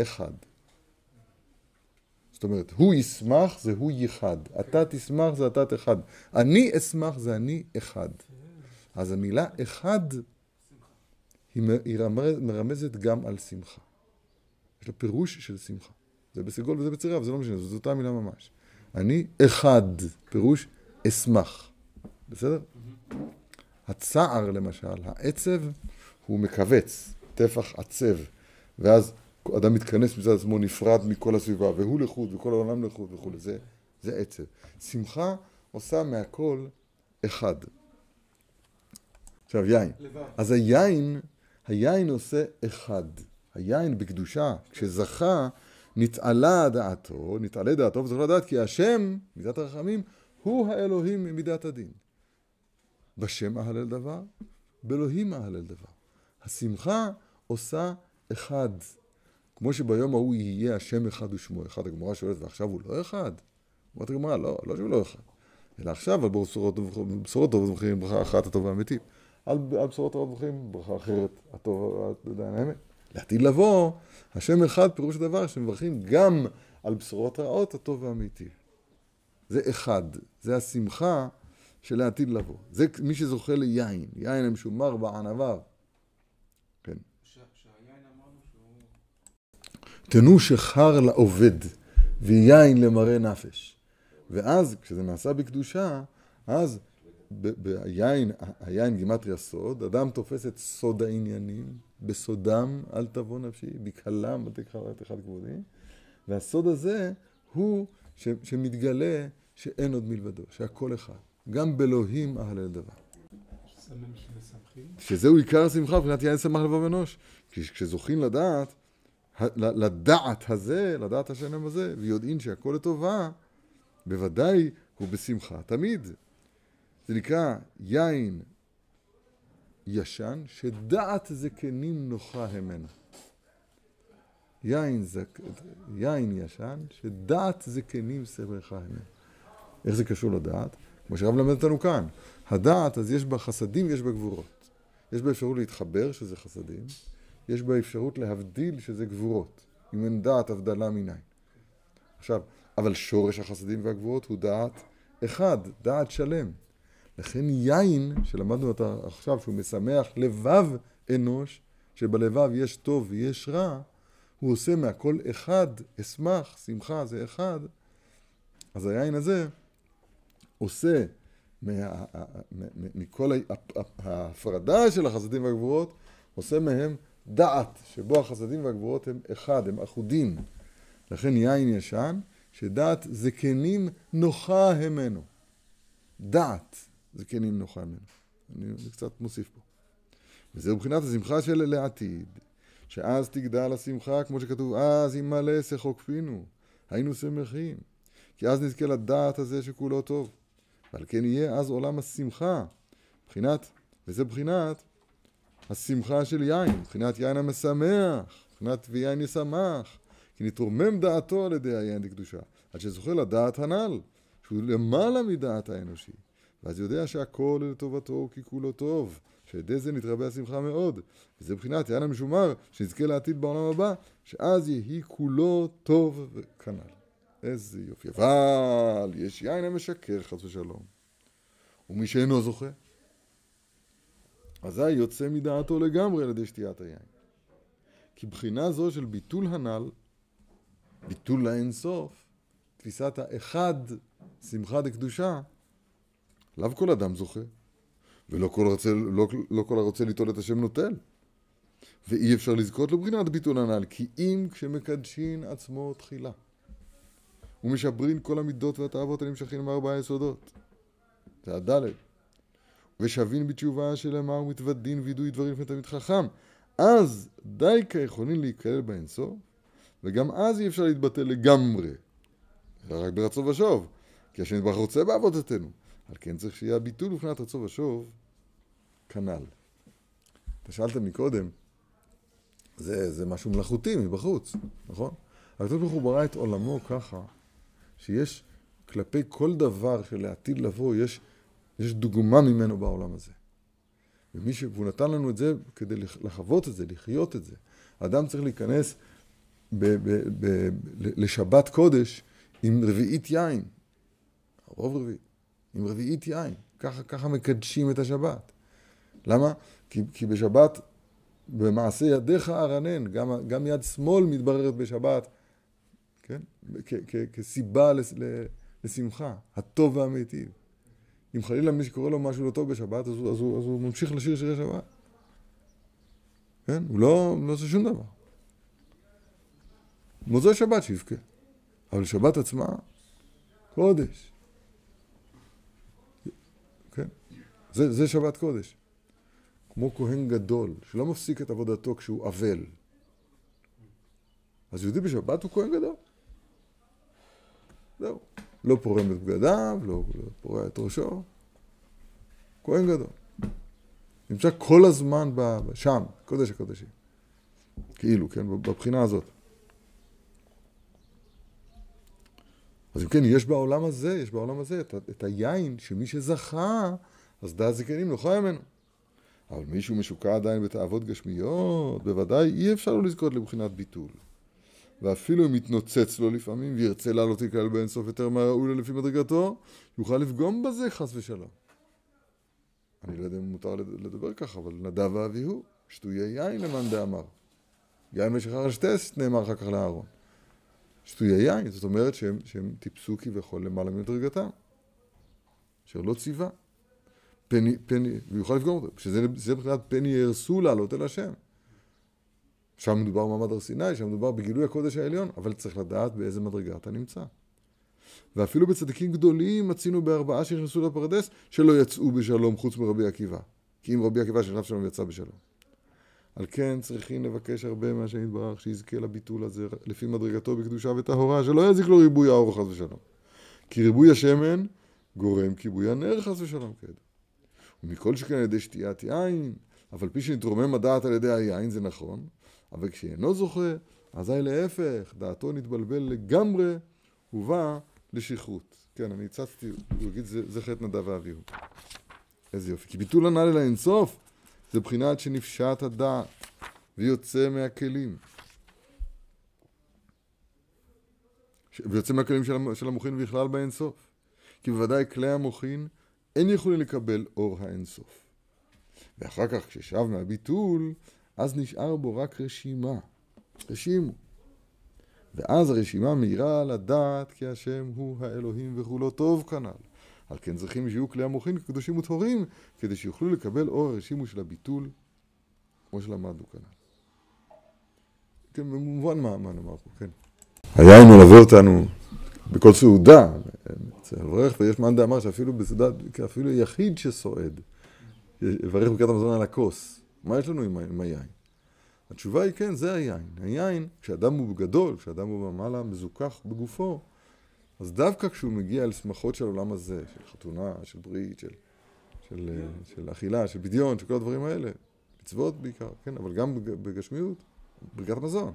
אחד. זאת אומרת, הוא ישמח זה הוא ייחד, אתה תשמח זה אתה תחד, אני אשמח זה אני אחד. אז המילה אחד היא מרמזת גם על שמחה. יש לה פירוש של שמחה. זה בסגול וזה בצירה, אבל זה לא משנה, זאת אותה מילה ממש. אני אחד, פירוש אשמח. בסדר? הצער למשל, העצב, הוא מכווץ, טפח עצב, ואז אדם מתכנס מצד עצמו, נפרד מכל הסביבה, והוא לחוד, וכל העולם לחוד וכולי, זה, זה עצב. שמחה עושה מהכל אחד. עכשיו, יין. לבד. אז היין, היין עושה אחד. היין בקדושה, כשזכה, נתעלה דעתו, נתעלה דעתו, וצריך לדעת כי השם, מידת הרחמים, הוא האלוהים ממידת הדין. בשם אהלל דבר, באלוהים אהלל דבר. השמחה עושה אחד. כמו שביום ההוא יהיה השם אחד ושמו אחד, הגמרא שואלת, ועכשיו הוא לא אחד? אומרת הגמרא, לא, לא שהוא לא אחד. אלא עכשיו על בשורות טובות זוכרים ברכה אחת הטוב והאמיתי. על, על בשורות זוכרים ברכה אחרת הטוב, עדיין האמת. לעתיד לבוא, השם אחד פירוש הדבר שמברכים גם על בשורות רעות הטוב והאמיתי. זה אחד, זה השמחה של העתיד לבוא. זה מי שזוכה ליין, יין המשומר בענביו. כן. תנו שחר לעובד ויין למראה נפש. ואז, כשזה נעשה בקדושה, אז ביין, היין גימטריה סוד, אדם תופס את סוד העניינים, בסודם אל תבוא נפשי, בקהלם אל תקחר אחד כבודי, והסוד הזה הוא ש, שמתגלה שאין עוד מלבדו, שהכל אחד. גם באלוהים אהלל דבר. שזהו עיקר השמחה מבחינת יין שמח לבב אנוש. כשזוכים לדעת, לדעת הזה, לדעת השלם הזה, ויודעים שהכל לטובה, בוודאי הוא בשמחה תמיד. זה נקרא יין ישן, שדעת זקנים נוחה המנה. יין, זק... יין ישן, שדעת זקנים סברך המנה. איך זה קשור לדעת? כמו שהרב למד אותנו כאן. הדעת, אז יש בה חסדים יש בה גבורות. יש בה אפשרות להתחבר, שזה חסדים, יש בה אפשרות להבדיל, שזה גבורות. אם אין דעת, הבדלה מניין. עכשיו, אבל שורש החסדים והגבורות הוא דעת אחד, דעת שלם. לכן יין, שלמדנו אותה עכשיו, שהוא משמח לבב אנוש, שבלבב יש טוב ויש רע, הוא עושה מהכל אחד, אשמח, שמחה זה אחד, אז היין הזה עושה מכל ההפרדה של החסדים והגבורות, עושה מהם דעת, שבו החסדים והגבורות הם אחד, הם אחודים. לכן יין ישן, שדעת זקנים נוחה המנו. דעת. זקנים נוחה ממנו. אני קצת מוסיף פה. וזהו מבחינת השמחה של לעתיד, שאז תגדל השמחה, כמו שכתוב, אז ימלא שחוק פינו, היינו שמחים. כי אז נזכה לדעת הזה שכולו טוב. ועל כן יהיה אז עולם השמחה, מבחינת, וזה מבחינת השמחה של יין, מבחינת יין המשמח, מבחינת ויין ישמח, כי נתרומם דעתו על ידי היין לקדושה, עד שזוכה לדעת הנ"ל, שהוא למעלה מדעת האנושי. ואז יודע שהכל לטובתו כי כולו טוב, שעל זה נתרבה השמחה מאוד. וזה מבחינת יין המשומר, שנזכה לעתיד בעולם הבא, שאז יהי כולו טוב וכנ"ל. איזה יופי. אבל יש יין המשקר חס ושלום. ומי שאינו זוכה, אזי יוצא מדעתו לגמרי על ידי שתיית היין. כי בחינה זו של ביטול הנ"ל, ביטול לאינסוף, תפיסת האחד, שמחה דקדושה, לאו כל אדם זוכה, ולא כל, רוצה, לא, לא כל הרוצה ליטול את השם נוטל. ואי אפשר לזכות לבחינת ביטול הנ"ל, כי אם כשמקדשין עצמו תחילה, ומשברין כל המידות והתאוות הנמשכים מארבעה יסודות. זה הדלת. ושבין בתשובה שלמה ומתוודין וידוי דברים לפני תלמיד חכם. אז די כיכולין להיכלל באינסוף, וגם אז אי אפשר להתבטל לגמרי. רק ברצון ושוב, כי השם יתברך רוצה בעבודתנו. על כן צריך שיהיה הביטול מבחינת רצון ושוב, כנ"ל. אתה שאלת מקודם, זה, זה משהו מלאכותי מבחוץ, נכון? הקדוש ברוך הוא ברא את עולמו ככה, שיש כלפי כל דבר שלעתיד לבוא, יש, יש דוגמה ממנו בעולם הזה. ומי ש... והוא נתן לנו את זה כדי לחוות את זה, לחיות את זה. האדם צריך להיכנס ב, ב, ב, ב, לשבת קודש עם רביעית יין, רוב רביעית, עם רביעית יין. ככה, ככה מקדשים את השבת. למה? כי, כי בשבת, במעשה ידיך ארנן, גם, גם יד שמאל מתבררת בשבת, כן? כ, כ, כסיבה לס, לשמחה, הטוב והמיטיב. אם חלילה מי שקורא לו משהו לא טוב בשבת, אז הוא, אז הוא, אז הוא ממשיך לשיר שירי שבת. כן? הוא לא, לא עושה שום דבר. מוצאי שבת שיבכה. אבל שבת עצמה, קודש. כן? זה, זה שבת קודש. כמו כהן גדול, שלא מפסיק את עבודתו כשהוא אבל. אז יהודי בשבת הוא כהן גדול. זהו. לא פורם את בגדיו, לא, לא פורע את ראשו. כהן גדול. נמצא כל הזמן שם, קודש הקודשים. כאילו, כן, בבחינה הזאת. אז אם כן, יש בעולם הזה, יש בעולם הזה את, את היין שמי שזכה, אז דעת זקנים לא חי ממנו. אבל מישהו משוקע עדיין בתאוות גשמיות, בוודאי אי אפשר לו לזכות לבחינת ביטול. ואפילו אם יתנוצץ לו לפעמים וירצה לעלות לכלל באינסוף יותר מהראוי לו לפי מדרגתו, יוכל לפגום בזה חס ושלום. אני לא יודע אם מותר לדבר ככה, אבל נדב ואביהו, שטויי יין למאן דאמר. יין משחרר אשתס, נאמר אחר כך לאהרון. שטויי יין, זאת אומרת שהם, שהם טיפסו כביכול למעלה ממדרגתם. אשר לא ציווה. פני, פני, ויוכל לפגום אותו. שזה מבחינת פני יהרסו לעלות אל השם. שם מדובר במעמד הר סיני, שם מדובר בגילוי הקודש העליון, אבל צריך לדעת באיזה מדרגה אתה נמצא. ואפילו בצדיקים גדולים מצינו בארבעה שנכנסו לפרדס, שלא יצאו בשלום חוץ מרבי עקיבא. כי אם רבי עקיבא שנכנס שלום יצא בשלום. על כן צריכים לבקש הרבה מהשם יתברך שיזכה לביטול הזה לפי מדרגתו בקדושה וטהורה, שלא יזיק לו ריבוי האור חס ושלום. כי ריבוי השמן גורם כיבוי הנר חס ושלום כידוע. ומכל שכן על ידי שתיית יין, אף על פי שנתרומם הדעת על ידי היין זה נכון, אבל כשאינו זוכה, אזי להפך, דעתו נתבלבל לגמרי, ובא לשכרות. כן, אני הצצתי, הוא יגיד, זה, זה חטא נדב ואביהו. איזה יופי. כי ביטול הנ"ל אל האינסוף, זה בחינת שנפשט הדעת, ויוצא מהכלים. ויוצא מהכלים של, של המוחין בכלל באינסוף. כי בוודאי כלי המוחין אין יכולים לקבל אור האינסוף. ואחר כך כששב מהביטול, אז נשאר בו רק רשימה. רשימו. ואז הרשימה מאירה לדעת כי השם הוא האלוהים וכולו טוב כנ"ל. על כן צריכים שיהיו כלי המוחין קדושים וטהורים, כדי שיוכלו לקבל אור הרשימו של הביטול, כמו שלמדנו כנ"ל. כן, במובן מה, מה נאמר פה, כן. היין מלווה אותנו בכל סעודה, צריך לברך, ויש מאן דאמר שאפילו בסעודה, אפילו יחיד שסועד, יברך בקריאת המזון על הכוס. מה יש לנו עם, היין? התשובה היא כן, זה היין. היין, כשאדם הוא גדול, כשאדם הוא במעלה מזוכח בגופו, אז דווקא כשהוא מגיע אל שמחות של העולם הזה, של חתונה, של ברית, של, של, של אכילה, של בדיון, של כל הדברים האלה, מצוות בעיקר, כן, אבל גם בגשמיות, ברכת המזון.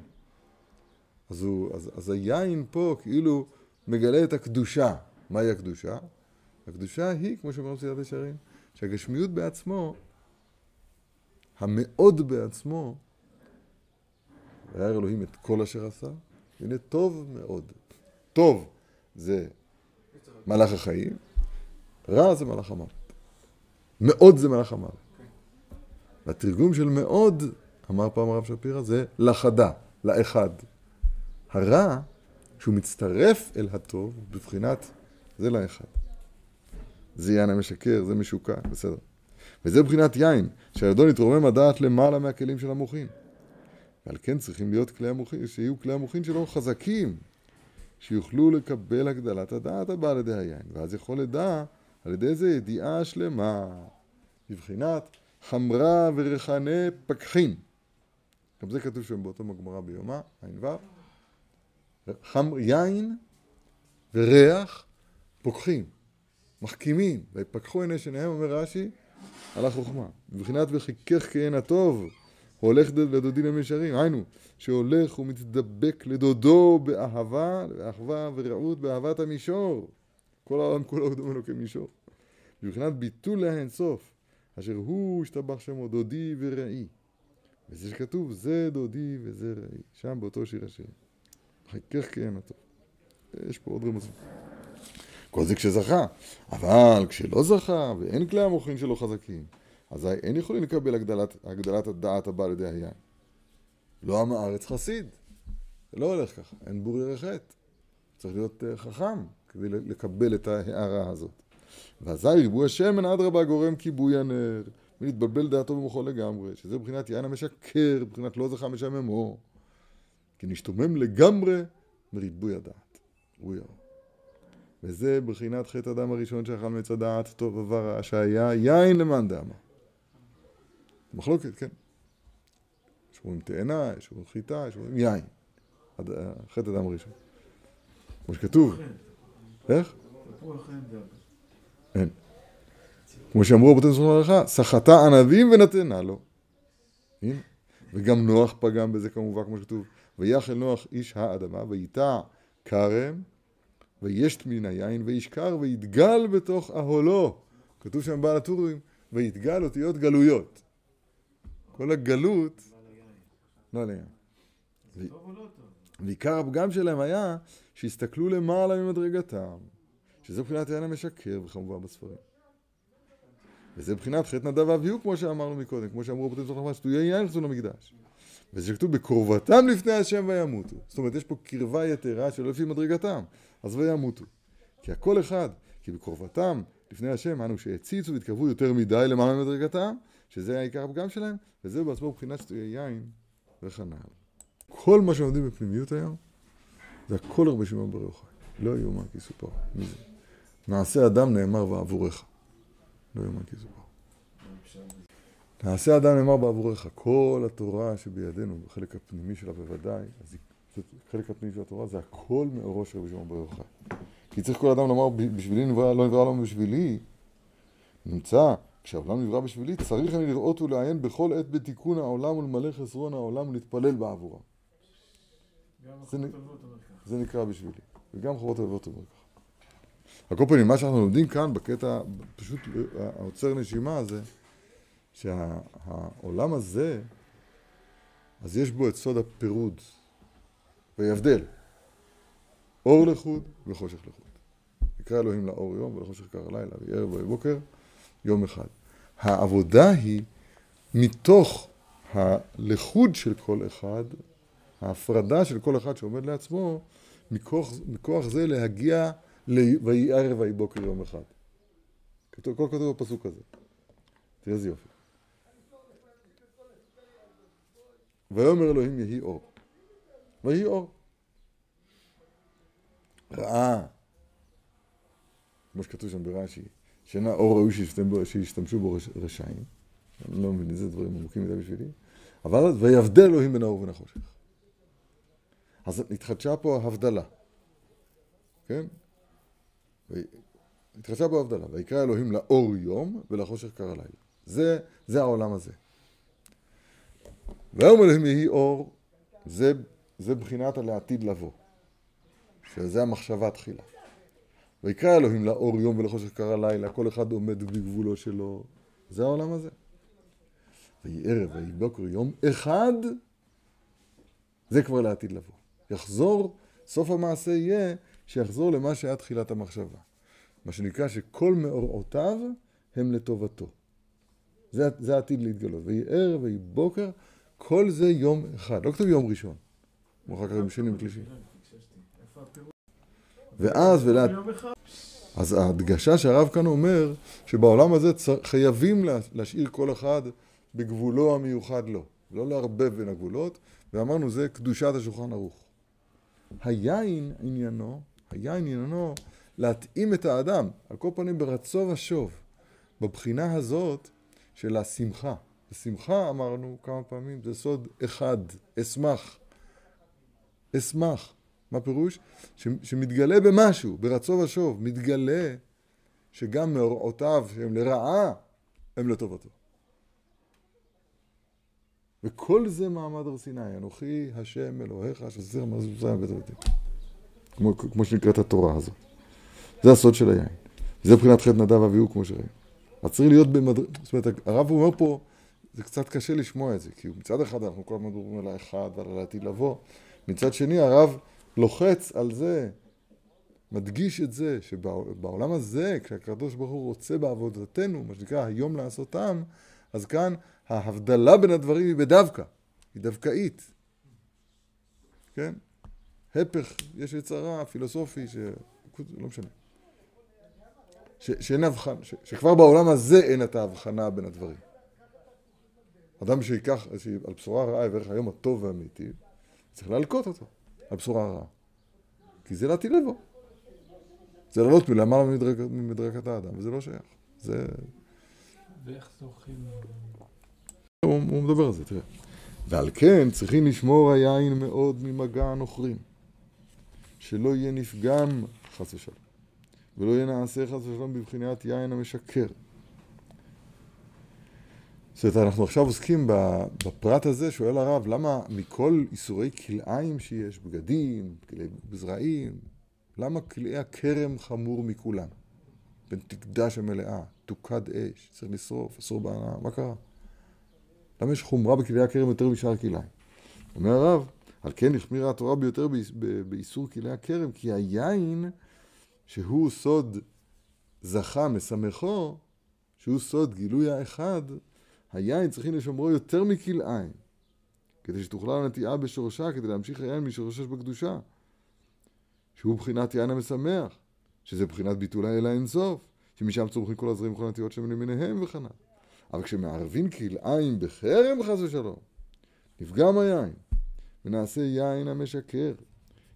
אז, הוא, אז, אז היין פה כאילו מגלה את הקדושה. מהי הקדושה? הקדושה היא, כמו שאומרים סייעת ישרים, שהגשמיות בעצמו המאוד בעצמו, והיה אלוהים את כל אשר עשה, הנה טוב מאוד. טוב זה מלאך החיים, רע זה מלאך המוות. מאוד זה מלאך המוות. והתרגום של מאוד, אמר פעם הרב שפירא, זה לחדה, לאחד. הרע, שהוא מצטרף אל הטוב, בבחינת זה לאחד. זה יין המשקר, זה משוקע, בסדר. וזה בחינת יין, שהידון יתרומם הדעת למעלה מהכלים של המוחין. ועל כן צריכים להיות כלי המוחין, שיהיו כלי המוחין שלו חזקים, שיוכלו לקבל הגדלת הדעת הבאה על ידי היין. ואז יכול לדע על ידי זה ידיעה שלמה, בבחינת חמרה ורחני פקחין. גם זה כתוב שם באותו מגמרא ביומא, ע"ו. חמר, יין וריח פוקחים, מחכימים, ויפקחו עיני שניהם, אומר רש"י, על החוכמה. בבחינת וחיכך כעין הטוב, הולך לדודי למישרים, היינו, שהולך ומתדבק לדודו באהבה, באחווה ורעות, באהבת המישור. כל העולם כולו דומה לו כמישור. בבחינת ביטול לאינסוף, אשר הוא השתבח שמו דודי ורעי. וזה שכתוב, זה דודי וזה רעי, שם באותו שיר השירים. חיכך כעין הטוב. יש פה עוד רמזים. כל זה כשזכה. אבל כשלא זכה, ואין כלי המוחין שלו חזקים, אזי אין יכולים לקבל הגדלת, הגדלת הדעת הבאה לידי היין. לא עם הארץ חסיד. זה לא הולך ככה, אין בור ירא חטא. צריך להיות uh, חכם כדי לקבל את ההערה הזאת. ואזי ריבוי השמן אדרבה גורם כיבוי הנר, ולהתבלבל דעתו במוחו לגמרי, שזה מבחינת יין המשקר, מבחינת לא זכה משממו. כי נשתומם לגמרי מריבוי הדעת. וזה בחינת חטא אדם הראשון שאכל מעץ הדעת טוב עבר רע שהיה יין למאן דאמר. מחלוקת, כן. יש אומרים תאנה, יש אומרים חיטה, יש אומרים יין. חטא אדם הראשון. כמו שכתוב. איך? אין. כמו שאמרו רבותינו זכרונו לברכה, סחטה ענבים ונתנה לו. וגם נוח פגם בזה כמובן, כמו שכתוב, ויחל נוח איש האדמה, וייטע כרם, וישת מן היין, וישכר, ויתגל בתוך אהולו. כתוב שם בעל הטורים, ויתגל אותיות גלויות. כל הגלות... לא על היין. ועיקר הפגם שלהם היה שהסתכלו למעלה ממדרגתם, שזה מבחינת יין המשקר, וכמובן בספרים. וזה מבחינת חטא נדב ואביהו, כמו שאמרנו מקודם, כמו שאמרו רבותינו זוכר שטויי יין נכנסו למקדש. שכתוב בקרבתם לפני השם וימותו. זאת אומרת, יש פה קרבה יתרה שלא לפי מדרגתם, אז וימותו. כי הכל אחד, כי בקרבתם לפני השם, אנו שהציצו והתקרבו יותר מדי למעלה ממדרגתם, שזה העיקר הפגם שלהם, וזה בעצמו מבחינת שטויי יין וכן הלאה. כל מה שלומדים בפנימיות היום, זה הכל הרבה שמעון בר יוחאי. לא יאומן כי זה? נעשה אדם נאמר בעבורך. לא יאומן כי יסופר. נעשה אדם נאמר בעבורך. כל התורה שבידינו, בחלק הפנימי שלה בוודאי, אז החלק הפנימי של התורה זה הכל מאורו של רבי שמעון בר יוחאי. כי צריך כל אדם לומר, בשבילי נברא, לא נברא העולם בשבילי. נמצא, כשהעולם נברא בשבילי, צריך אני לראות ולעיין בכל עת בתיקון העולם ולמלא חסרון העולם ולהתפלל בעבורה. זה, זה נקרא בשבילי. וגם חובות הלבבות אומר ככה. על כל פנים, מה שאנחנו לומדים כאן בקטע, פשוט העוצר נשימה הזה, שהעולם הזה, אז יש בו את סוד הפירוד וההבדל. אור לחוד וחושך לחוד. יקרא אלוהים לאור יום ולחושך קר לילה, וערב ובוקר, יום אחד. העבודה היא מתוך הלכוד של כל אחד, ההפרדה של כל אחד שעומד לעצמו, מכוח, מכוח זה להגיע ויהי ערב ויהי בוקר יום אחד. כל כתוב בפסוק הזה. תראה איזה יופי. ויאמר אלוהים יהי אור. ויהי אור. ראה, כמו שכתוב שם ברש"י, שאינה אור ראוי שישתמשו בו רשעים. אני לא מבין איזה דברים עמוקים מדי בשבילי. אבל ויבדל אלוהים בין האור ובין החושך. אז התחדשה פה ההבדלה. כן? התחדשה פה ההבדלה. ויקרא אלוהים לאור יום ולחושך קר הלילה. זה, זה העולם הזה. ויאמר אלוהים יהי אור, זה, זה בחינת הלעתיד לבוא. שזה המחשבה תחילה. ויקרא אלוהים לאור יום ולחושך קר הלילה, כל אחד עומד בגבולו שלו. זה העולם הזה. ויהי ערב ויהי בוקר יום אחד, זה כבר לעתיד לבוא. יחזור, סוף המעשה יהיה שיחזור למה שהיה תחילת המחשבה. מה שנקרא שכל מאורעותיו הם לטובתו. זה, זה עתיד להתגלות. ויהי ערב ויהי בוקר, כל זה יום אחד. לא כתוב יום ראשון. כמו אחר כך יום שני ושלישי. ואז ולעתיד... אז ההדגשה שהרב כאן אומר, שבעולם הזה. חייבים להשאיר כל אחד בגבולו המיוחד לו. לא לערבב בין הגבולות, ואמרנו זה קדושת השולחן ערוך. היין עניינו, היין עניינו להתאים את האדם, על כל פנים ברצו ושוב, בבחינה הזאת של השמחה. השמחה, אמרנו כמה פעמים, זה סוד אחד, אשמח. אשמח. מה פירוש? ש, שמתגלה במשהו, ברצו ושוב, מתגלה שגם מאורעותיו שהם לרעה, הם לטובתו. וכל זה מעמד הר סיני, אנוכי השם אלוהיך שסר מזוזה בית הבתים. כמו, כמו שנקראת התורה הזאת. זה הסוד של היין. זה מבחינת חטא נדב אביהו כמו שראינו. אז צריך להיות במדרגה, זאת אומרת, הרב אומר פה, זה קצת קשה לשמוע את זה, כי מצד אחד אנחנו כל הזמן מדברים על האחד ועל העתיד לבוא, מצד שני הרב לוחץ על זה, מדגיש את זה, שבעולם הזה, כשהקדוש ברוך הוא רוצה בעבודתנו, מה שנקרא היום לעשותם, אז כאן ההבדלה בין הדברים היא בדווקא, היא דווקאית. כן? הפך, יש יצרה פילוסופי, ש... לא משנה. ש... שאין הבחנה, ש... שכבר בעולם הזה אין את ההבחנה בין הדברים. אדם שיקח, על בשורה רעה יברך היום הטוב והאמיתי, צריך להלקות אותו על בשורה רעה. כי זה לעתיד לבוא. זה לעלות מלמעלה ממדרגת האדם, וזה לא שייך. זה... ואיך זוכים? הוא, הוא מדבר על זה, תראה. ועל כן צריכים לשמור היין מאוד ממגע הנוכרים. שלא יהיה נפגם, חס ושלום. ולא יהיה נעשה חס ושלום בבחינת יין המשקר. זאת אומרת, אנחנו עכשיו עוסקים בפרט הזה, שואל הרב, למה מכל איסורי כלאיים שיש, בגדים, כלי בזרעים, למה כלאי הכרם חמור מכולם? בין תקדש המלאה, תוקד אש, צריך לשרוף, אסור בהנאה, מה קרה? למה יש חומרה בכלי הכרם יותר משאר כלאיים? אומר הרב, על כן החמירה התורה ביותר באיסור כלי הכרם, כי היין, שהוא סוד זכה משמחו, שהוא סוד גילוי האחד, היין צריכים לשומרו יותר מכלאיים, כדי שתוכלל הנטיעה בשורשה, כדי להמשיך היין משורשש בקדושה, שהוא בחינת יין המשמח, שזה בחינת ביטול האל האינסוף, שמשם צומחים כל הזרים וכל הנטיעות שם למיניהם וכן אבל כשמערבים כלאיים בחרם חס ושלום, נפגם היין, ונעשה יין המשקר,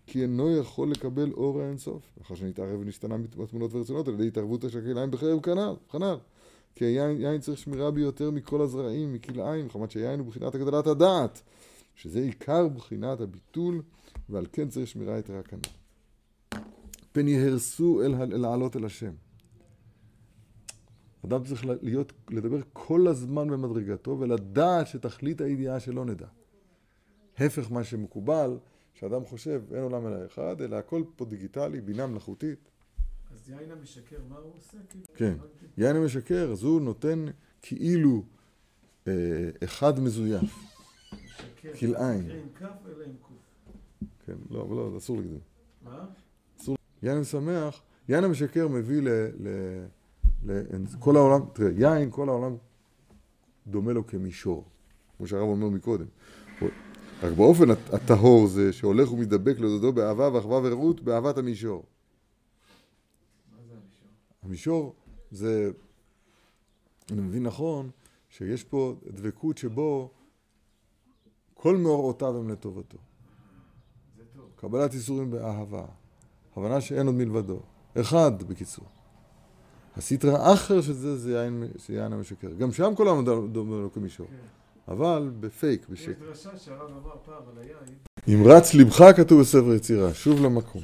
כי אינו יכול לקבל אור האינסוף, לאחר שנתערב ונשתנה בתמונות ורצונות על ידי התערבות השקיליים בחרב כנ"ל, כנ"ל. כי היין יין צריך שמירה ביותר מכל הזרעים, מכלאיים, מחמת שהיין הוא בחינת הגדלת הדעת, שזה עיקר בחינת הביטול, ועל כן צריך שמירה יתרה כנ"ל. פן יהרסו אל לעלות אל השם. אדם צריך להיות, לדבר כל הזמן במדרגתו ולדעת שתכלית הידיעה שלא נדע. הפך מה שמקובל, שאדם חושב אין עולם אלא אחד, אלא הכל פה דיגיטלי, בינה מלאכותית. אז יין המשקר, מה הוא עושה? כן, יין המשקר, אז הוא נותן כאילו אה, אחד מזויף. כלאיים. עם כף אלא עם קוף. כן, לא, לא, אסור להגיד. מה? אסור. יין משמח, יין המשקר מביא ל... ל... ל... כל העולם, תראה, יין, כל העולם דומה לו כמישור, כמו שהרב אומר מקודם. רק באופן הטהור זה שהולך ומתדבק לדודו באהבה ואחווה ורעות באהבת המישור. המישור זה, אני מבין נכון, שיש פה דבקות שבו כל מאורעותיו הם לטובתו. קבלת איסורים באהבה, הבנה שאין עוד מלבדו. אחד, בקיצור. הסטרא אחר של זה זה יין, יין המשקר. גם שם כל העולם דומה לו כמישור. אבל בפייק, בשקר. יש דרשה שהרב אמר פעם על היין. אם רץ לבך כתוב בספר יצירה, שוב למקום.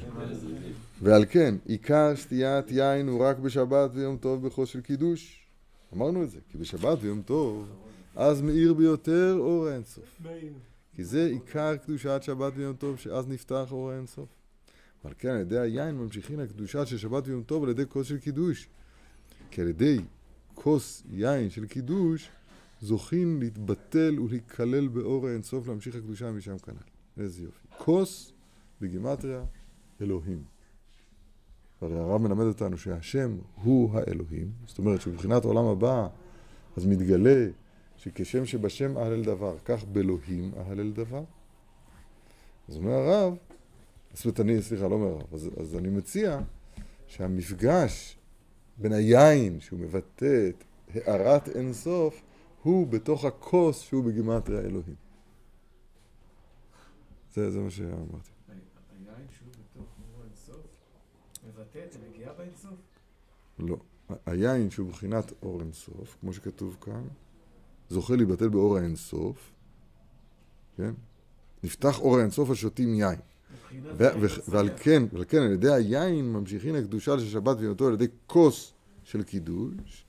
ועל כן, עיקר שתיית יין הוא רק בשבת ויום טוב בחוש של קידוש. אמרנו את זה, כי בשבת ויום טוב, אז מאיר ביותר אור האינסוף. כי זה עיקר קדושת שבת ויום טוב, שאז נפתח אור האינסוף. ועל כן, על ידי היין ממשיכים לקדושה של שבת ויום טוב על ידי כוס של קידוש. כי על ידי כוס יין של קידוש, זוכים להתבטל ולהיכלל באור האינסוף להמשיך הקדושה משם כנ"ל. איזה יופי. כוס בגימטריה אלוהים. הרי הרב מלמד אותנו שהשם הוא האלוהים, זאת אומרת שבבחינת העולם הבא אז מתגלה שכשם שבשם אהלל דבר, כך באלוהים אהלל דבר. אז אומר הרב, זאת אומרת אני, סליחה, לא אומר הרב, אז, אז אני מציע שהמפגש בין היין שהוא מבטא את הארת אינסוף הוא בתוך הכוס שהוא בגימטריה אלוהים. זה, זה מה שאמרתי. היין שהוא בתוך אור אינסוף, באינסוף? לא. היין שהוא בחינת אור אינסוף, כמו שכתוב כאן, זוכה להיבטל באור האינסוף, כן? נפתח אור האינסוף השותים יין. ועל כן, ועל כן על ידי היין ממשיכין הקדושה של שבת ויומתו על ידי כוס של קידוש,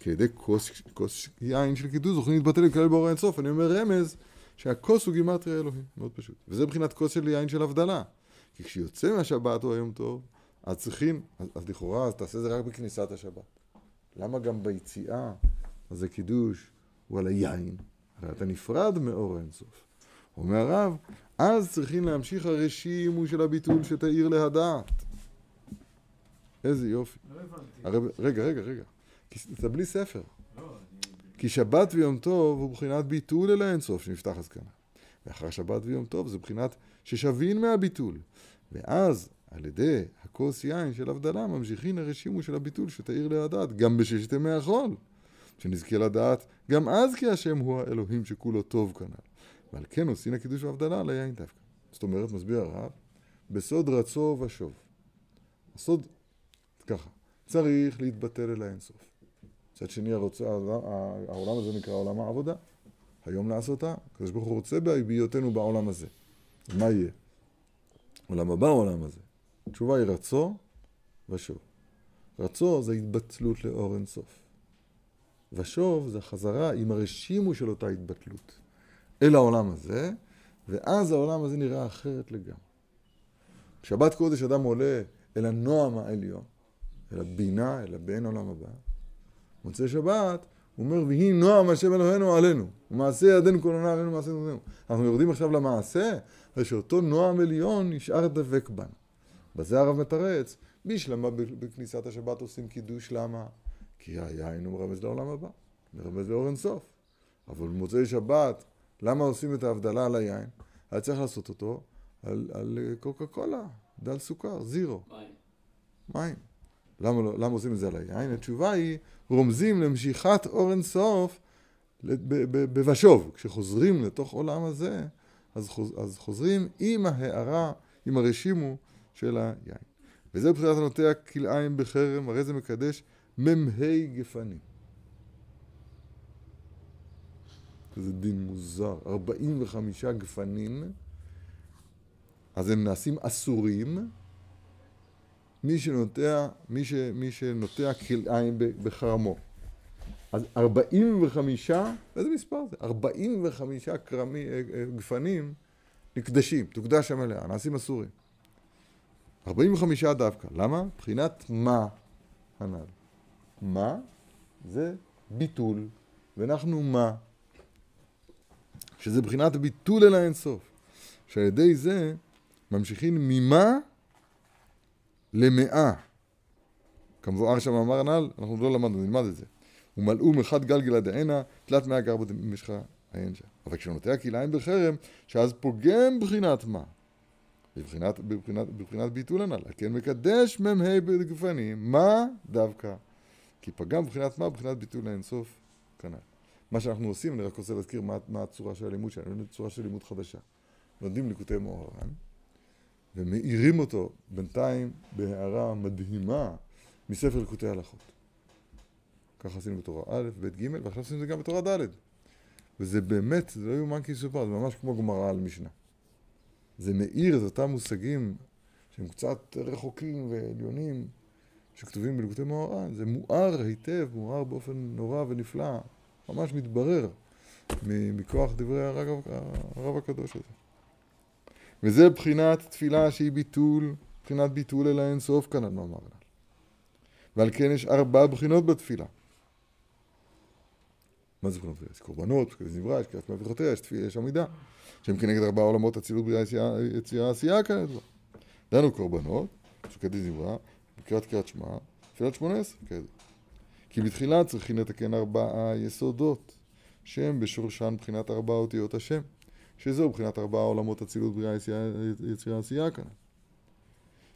כי על ידי כוס, כוס יין של קידוש זוכים להתבטל ולהתקלל באור האינסוף. אני אומר רמז שהכוס הוא גימטריה אלוהים, מאוד פשוט. וזה מבחינת כוס של יין של הבדלה. כי כשיוצא מהשבת או היום טוב, אז צריכים, אז, אז לכאורה, אז תעשה זה רק בכניסת השבת. למה גם ביציאה, אז הקידוש הוא על היין? הרי אתה נפרד מאור האינסוף. אומר הרב, אז צריכים להמשיך הרשימו של הביטול שתאיר להדעת. איזה יופי. לא הבנתי. רגע, רגע, רגע. אתה בלי ספר. לא. כי שבת ויום טוב הוא בחינת ביטול אל האינסוף שנפתח הזקנה. ואחר שבת ויום טוב זה בחינת ששבין מהביטול. ואז על ידי הכוס יין של הבדלה ממשיכין הרשימו של הביטול שתאיר להדעת גם בששת ימי החול. שנזכה לדעת גם אז כי השם הוא האלוהים שכולו טוב כנ"ל. ועל כן עושין הקידוש והבדלה על היין דווקא. זאת אומרת, מסביר הרב, בסוד רצו ושוב. הסוד, ככה, צריך להתבטל אל האינסוף. מצד שני, הרוצה, העולם הזה נקרא עולם העבודה. היום לעשותה. הקדוש ברוך הוא רוצה בהיותנו בעולם הזה. מה יהיה? עולם הבא העולם הזה. התשובה היא רצו ושוב. רצו זה התבטלות לאור אינסוף. ושוב זה חזרה עם הרשימו של אותה התבטלות אל העולם הזה, ואז העולם הזה נראה אחרת לגמרי. בשבת קודש אדם עולה אל הנועם העליון, אל הבינה, אל הבן עולם הבא. מוצאי שבת, הוא אומר, ויהי נועם השם אלוהינו עלינו, ומעשה ידינו כל עונה עלינו מעשה ידינו. אנחנו יורדים עכשיו למעשה, הרי שאותו נועם עליון נשאר דבק בנו. בזה הרב מתרץ, בשלמה בכניסת השבת עושים קידוש, למה? כי היין הוא מרמז לעולם הבא, מרמז לאור אינסוף. אבל במוצאי שבת, למה עושים את ההבדלה על היין? היה צריך לעשות אותו על, על קוקה קולה, דל סוכר, זירו. מים. מים. למה, לא, למה עושים את זה על היין? התשובה היא, רומזים למשיכת אור אינסוף בבשוב. כשחוזרים לתוך עולם הזה, אז, חוז, אז חוזרים עם ההערה, עם הרשימו של היין. וזה בחירת הנוטע כלאיים בחרם, הרי זה מקדש מ"ה גפנים. זה דין מוזר. 45 גפנים, אז הם נעשים אסורים. מי שנוטע, מי, ש, מי שנוטע כלאיים בחרמו. אז 45, איזה מספר זה? 45 קרמי, אה, אה, גפנים נקדשים, תוקדש המלאה, נעשים אסורים. 45 דווקא. למה? מבחינת מה הנ"ל. מה? זה ביטול, ואנחנו מה? שזה בחינת ביטול אל האינסוף. שעל ידי זה ממשיכים ממה למאה. כמבואר שם אמר הנ"ל, אנחנו לא למדנו, נלמד את זה. ומלאו מחד גלגלה דענה, תלת מאה גר במשך העין שם. אבל כשנוטע כלאיים בחרם, שאז פוגם בחינת מה? בבחינת, בבחינת, בבחינת ביטול הנ"ל. כן מקדש מ"ה בגפנים, מה דווקא? כי פגם בבחינת מה? בבחינת ביטול האינסוף כנ"ל. מה שאנחנו עושים, אני רק רוצה להזכיר מה, מה הצורה של הלימוד שלנו, צורה של לימוד חדשה. לומדים ליקוטי מוהר"ן, ומאירים אותו בינתיים בהערה מדהימה מספר ליקוטי הלכות. ככה עשינו בתורה א', ב', ג', ועכשיו עשינו את זה גם בתורה ד'. וזה באמת, זה לא יאומן כי יסופר, זה ממש כמו גמרא על משנה. זה מאיר את אותם מושגים שהם קצת רחוקים ועליונים, שכתובים בליקוטי מוהר"ן. זה מואר היטב, מואר באופן נורא ונפלא, ממש מתברר מכוח דברי הרב, הרב הקדוש הזה. וזה בחינת תפילה שהיא ביטול, בחינת ביטול אל האינסוף מאמר הנ"ל. ועל כן יש ארבע בחינות בתפילה. מה זה בריאה? יש קורבנות, יש זמרה, יש קריאת מהברכותיה, יש תפילה, יש עמידה. שהם כנגד ארבעה עולמות אצילות בריאה יצירה- עשייה כידוע. דנו קורבנות, שקדי זמרה, בקריאת קריאת שמע, תפילת שמונה עשרה כידוע. כי בתחילה צריכים לתקן ארבעה יסודות, שהם בשורשן מבחינת ארבע אותיות השם, שזהו מבחינת ארבעה עולמות אצילות בריאה יצירה- עשייה כאן.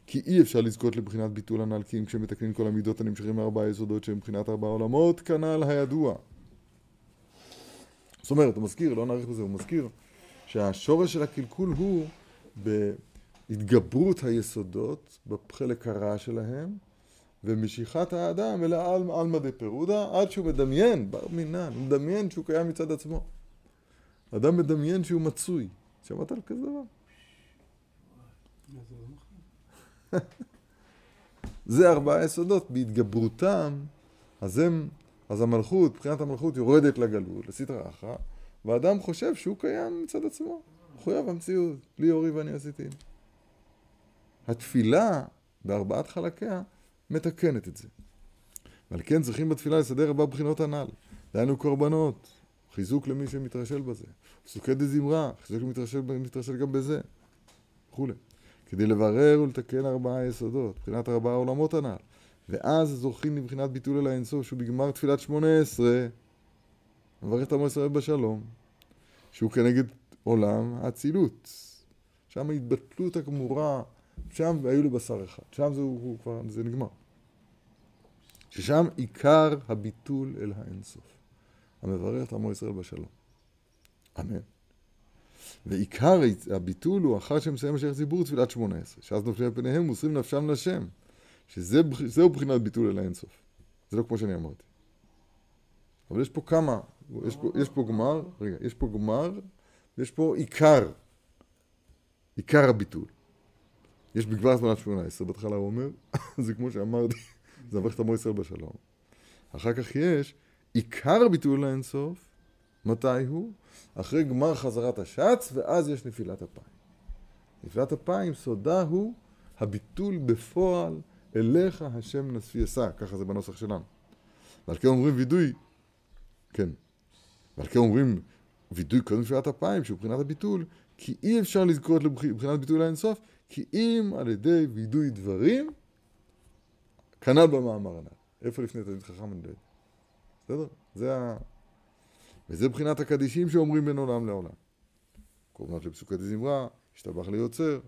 כי אי אפשר לזכות לבחינת ביטול הנ"ל, כי אם כשמתקנים כל המידות הנמשכים מארבעה יסודות שהם מבחינת ארבעה עולמות, כנ"ל הידוע. זאת אומרת, הוא מזכיר, לא נאריך בזה, הוא מזכיר שהשורש של הקלקול הוא בהתגברות היסודות, בחלק הרע שלהם, ומשיכת האדם אל העל- עלמא דפירודה, עד שהוא מדמיין, בר מינן, הוא מדמיין שהוא קיים מצד עצמו. אדם מדמיין שהוא מצוי. שמעת על כזה דבר? זה ארבעה יסודות, בהתגברותם, אז הם, אז המלכות, מבחינת המלכות יורדת לגלות, לסטרא אחרא, והאדם חושב שהוא קיים מצד עצמו, מחויב המציאות, לי אורי ואני עשיתי. התפילה, בארבעת חלקיה, מתקנת את זה. ועל כן צריכים בתפילה לסדר ארבע בחינות הנ"ל. דהיינו קורבנות, חיזוק למי שמתרשל בזה. פסוקי דזמרה, חיזוק למתרשל מתרשל גם בזה, וכולי. כדי לברר ולתקן ארבעה יסודות, מבחינת ארבעה עולמות הנ"ל. ואז זוכים לבחינת ביטול אל האינסוף, שהוא בגמר תפילת שמונה עשרה, מברך את עמו ישראל בשלום, שהוא כנגד עולם האצילות. שם ההתבטלות הגמורה, שם היו לבשר אחד, שם זה, הוא, הוא כבר, זה נגמר. ששם עיקר הביטול אל האינסוף. המברך את עמו ישראל בשלום. אמן. ועיקר הביטול הוא אחר שמסיים השייך ציבור תפילת שמונה עשרה, שאז נופלים על פניהם מוסרים נפשם לשם, שזהו בחינת ביטול אל האינסוף. זה לא כמו שאני אמרתי. אבל יש פה כמה, יש פה, יש פה גמר, רגע, יש פה גמר, ויש פה עיקר, עיקר הביטול. יש בגבר זמנת שמונה עשרה, בהתחלה הוא אומר, זה כמו שאמרתי, זה מברך את עמו ישראל בשלום. אחר כך יש עיקר הביטול לאינסוף, מתי הוא? אחרי גמר חזרת השץ, ואז יש נפילת אפיים. נפילת אפיים, סודה הוא הביטול בפועל אליך השם אשא, ככה זה בנוסח שלנו. ועל כן אומרים וידוי, כן, ועל כן אומרים וידוי קודם נפילת אפיים, שהוא מבחינת הביטול, כי אי אפשר לזכות לבחינת ביטול האינסוף, כי אם על ידי וידוי דברים, כנ"ל במאמר הנ"ל. איפה לפני תלמיד חכם אני לא יודע. בסדר? זה ה... וזה מבחינת הקדישים שאומרים בין עולם לעולם. קורבנות לפסוקי דזמרה, השתבח ליוצר.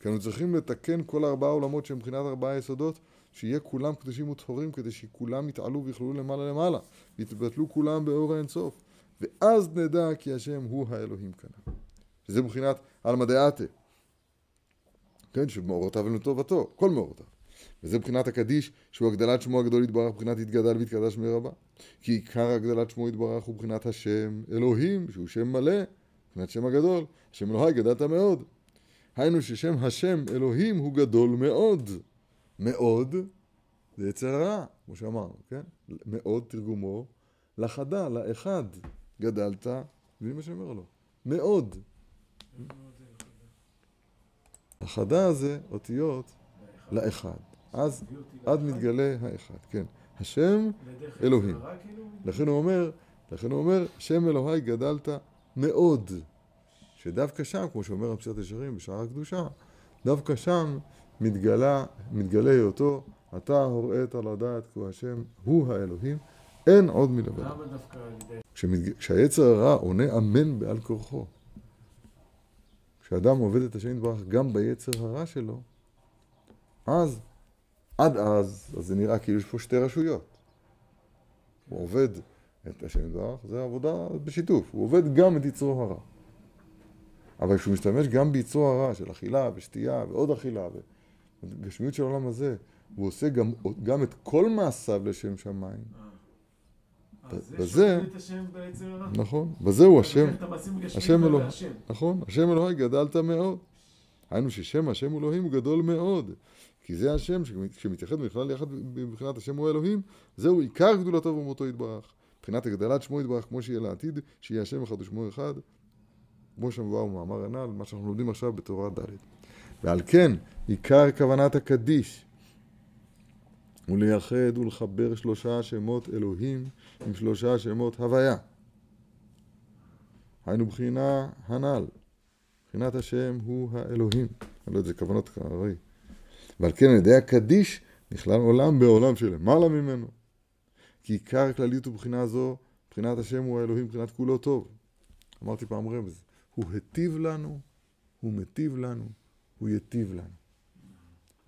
כי אנו צריכים לתקן כל ארבעה עולמות שהם מבחינת ארבעה יסודות, שיהיה כולם קדושים וטהורים כדי שכולם יתעלו ויכללו למעלה למעלה, ויתבטלו כולם באור האינסוף. ואז נדע כי השם הוא האלוהים כנ"ל. שזה מבחינת עלמא דעתה. כן, שמאורותיו הם לטובתו, כל מאורותיו. וזה מבחינת הקדיש, שהוא הגדלת שמו הגדול יתברך, מבחינת יתגדל ויתקדש שמי רבה. כי עיקר הגדלת שמו יתברך הוא מבחינת השם אלוהים, שהוא שם מלא, מבחינת שם הגדול. השם אלוהי גדלת מאוד. היינו ששם השם אלוהים הוא גדול מאוד. מאוד זה יצר הרע, כמו שאמרנו, כן? מאוד תרגומו לחדה, לאחד. גדלת, מבין מה שאומר לו? מאוד. החדה זה אותיות לאחד. אז עד מתגלה האחד, כן. השם אלוהים. לכן הוא אומר, לכן הוא אומר, שם אלוהי גדלת מאוד. שדווקא שם, כמו שאומר הפשט ישרים בשער הקדושה, דווקא שם מתגלה, מתגלה היותו, אתה הוראית לדעת כי הוא השם, הוא האלוהים, אין עוד מלבד. למה דווקא על. כשהיצר הרע עונה אמן בעל כורחו, כשאדם עובד את השם יתברך גם ביצר הרע שלו, אז, עד אז, אז זה נראה כאילו יש פה שתי רשויות. הוא עובד את השם יתברך, זה עבודה בשיתוף, הוא עובד גם את יצרו הרע. אבל כשהוא משתמש גם ביצרו הרע של אכילה ושתייה ועוד אכילה וגשמיות של העולם הזה, הוא עושה גם, גם את כל מעשיו לשם שמיים. אז בזה- השם הרע. נכון, השם, המעשים הגשמיים השם אלוה- והשם. נכון, השם אלוהי גדלת מאוד. היינו ששם השם אלוהים הוא גדול מאוד. כי זה השם שכשמתייחד בכלל יחד מבחינת השם הוא אלוהים, זהו עיקר גדולתו ומותו יתברך. מבחינת הגדלת שמו יתברך כמו שיהיה לעתיד, שיהיה השם אחד ושמו אחד. כמו שמובא במאמר הנ"ל, מה שאנחנו לומדים עכשיו בתורה ד'. ועל כן, עיקר כוונת הקדיש הוא לייחד ולחבר שלושה שמות אלוהים עם שלושה שמות הוויה. היינו בחינה הנ"ל. בחינת השם הוא האלוהים. אני לא יודע, זה כוונות כראוי. ועל כן על ידי הקדיש נכלל עולם בעולם שלמעלה ממנו. כי עיקר הכלליות הוא בחינה זו, בחינת השם הוא האלוהים, בחינת כולו טוב. אמרתי פעם רמז, הוא היטיב לנו, הוא מיטיב לנו, הוא ייטיב לנו.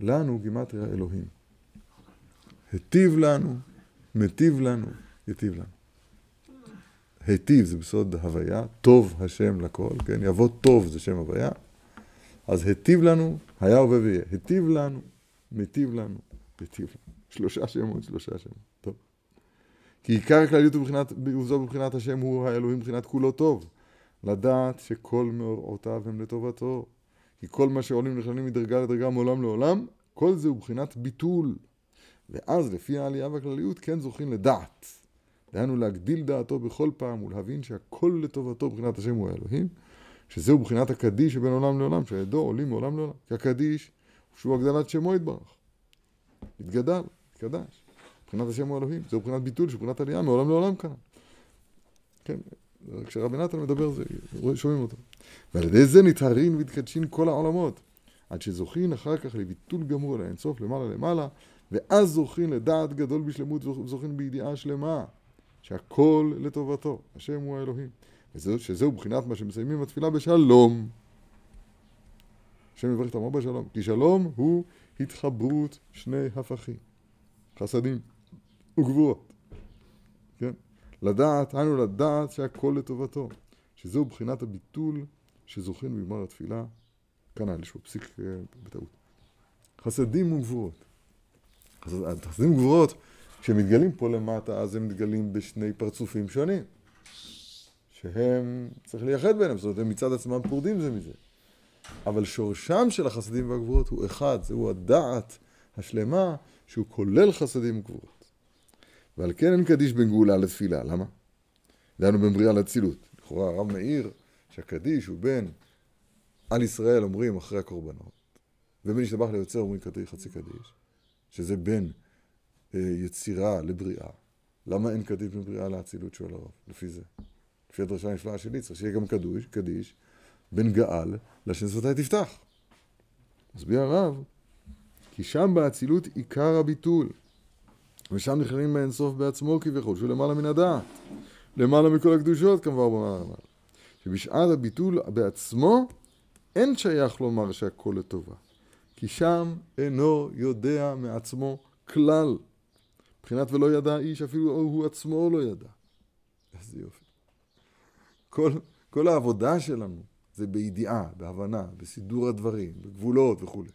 לנו גימטריה אלוהים. היטיב לנו, מיטיב לנו, ייטיב לנו. היטיב זה בסוד הוויה, טוב השם לכל, כן? יבוא טוב זה שם הוויה. אז היטיב לנו, היה הווה ויהיה. היטיב לנו, מיטיב לנו, היטיב לנו. שלושה שמות, שלושה שמות. טוב. כי עיקר הכלליות וזו מבחינת השם הוא האלוהים מבחינת כולו טוב. לדעת שכל מאורעותיו הם לטובתו. כי כל מה שעולים נכללים מדרגה לדרגה מעולם לעולם, כל זה הוא מבחינת ביטול. ואז לפי העלייה והכלליות כן זוכים לדעת. דהיינו להגדיל דעתו בכל פעם ולהבין שהכל לטובתו מבחינת השם הוא האלוהים, שזהו מבחינת הקדיש שבין עולם לעולם, שעדו עולים מעולם לעולם. כי הקדיש, שהוא הגדלת שמו יתברך. התגדל, התקדש. מבחינת השם הוא אלוהים. זהו מבחינת ביטול, שהוא מבחינת עלייה מעולם לעולם כאן. כן, כשרבי נתן מדבר זה, שומעים אותו. ועל ידי זה נטהרין ומתקדשין כל העולמות, עד שזוכין אחר כך לביטול גמור על האינסוף למעלה למעלה, ואז זוכין לדעת גדול בשלמות וזוכין בידיעה שלמה, שהכל לטובתו, השם הוא האלוהים. וזהו, שזהו בחינת מה שמסיימים התפילה בשלום. השם יברך את עמו בשלום. כי שלום הוא התחברות שני הפכים, חסדים וגבורות. לדעת, היינו לדעת שהכל לטובתו. שזהו בחינת הביטול שזוכין בגמר התפילה. היה לי שהוא פסיק אה, בטעות. חסדים וגבורות. חסדים וגבורות, כשמתגלים פה למטה, אז הם מתגלים בשני פרצופים שונים. שהם, צריך לייחד ביניהם, זאת אומרת, הם מצד עצמם פורדים זה מזה. אבל שורשם של החסדים והגבורות הוא אחד, זהו הדעת השלמה שהוא כולל חסדים וגבורות. ועל כן אין קדיש בין גאולה לתפילה, למה? דהיינו בין בריאה לאצילות. לכאורה הרב מאיר שהקדיש הוא בין על ישראל אומרים אחרי הקורבנות, ובין השתבח ליוצר אומרים קדיש, חצי קדיש, שזה בין אה, יצירה לבריאה. למה אין קדיש בין בריאה לאצילות שואל הרב, לפי זה? לפי הדרשה הנפלאה שלי, צריך שיהיה גם קדוש, קדיש, בין גאל לשם שפתי תפתח. מסביר הרב, כי שם באצילות עיקר הביטול, ושם נכללים באינסוף בעצמו כביכול, שהוא למעלה מן הדעת, למעלה מכל הקדושות כמובן במעלה למעלה. שבשעת הביטול בעצמו אין שייך לומר שהכל לטובה, כי שם אינו יודע מעצמו כלל. מבחינת ולא ידע איש, אפילו הוא עצמו לא ידע. איזה יופי. כל, כל העבודה שלנו זה בידיעה, בהבנה, בסידור הדברים, בגבולות וכולי.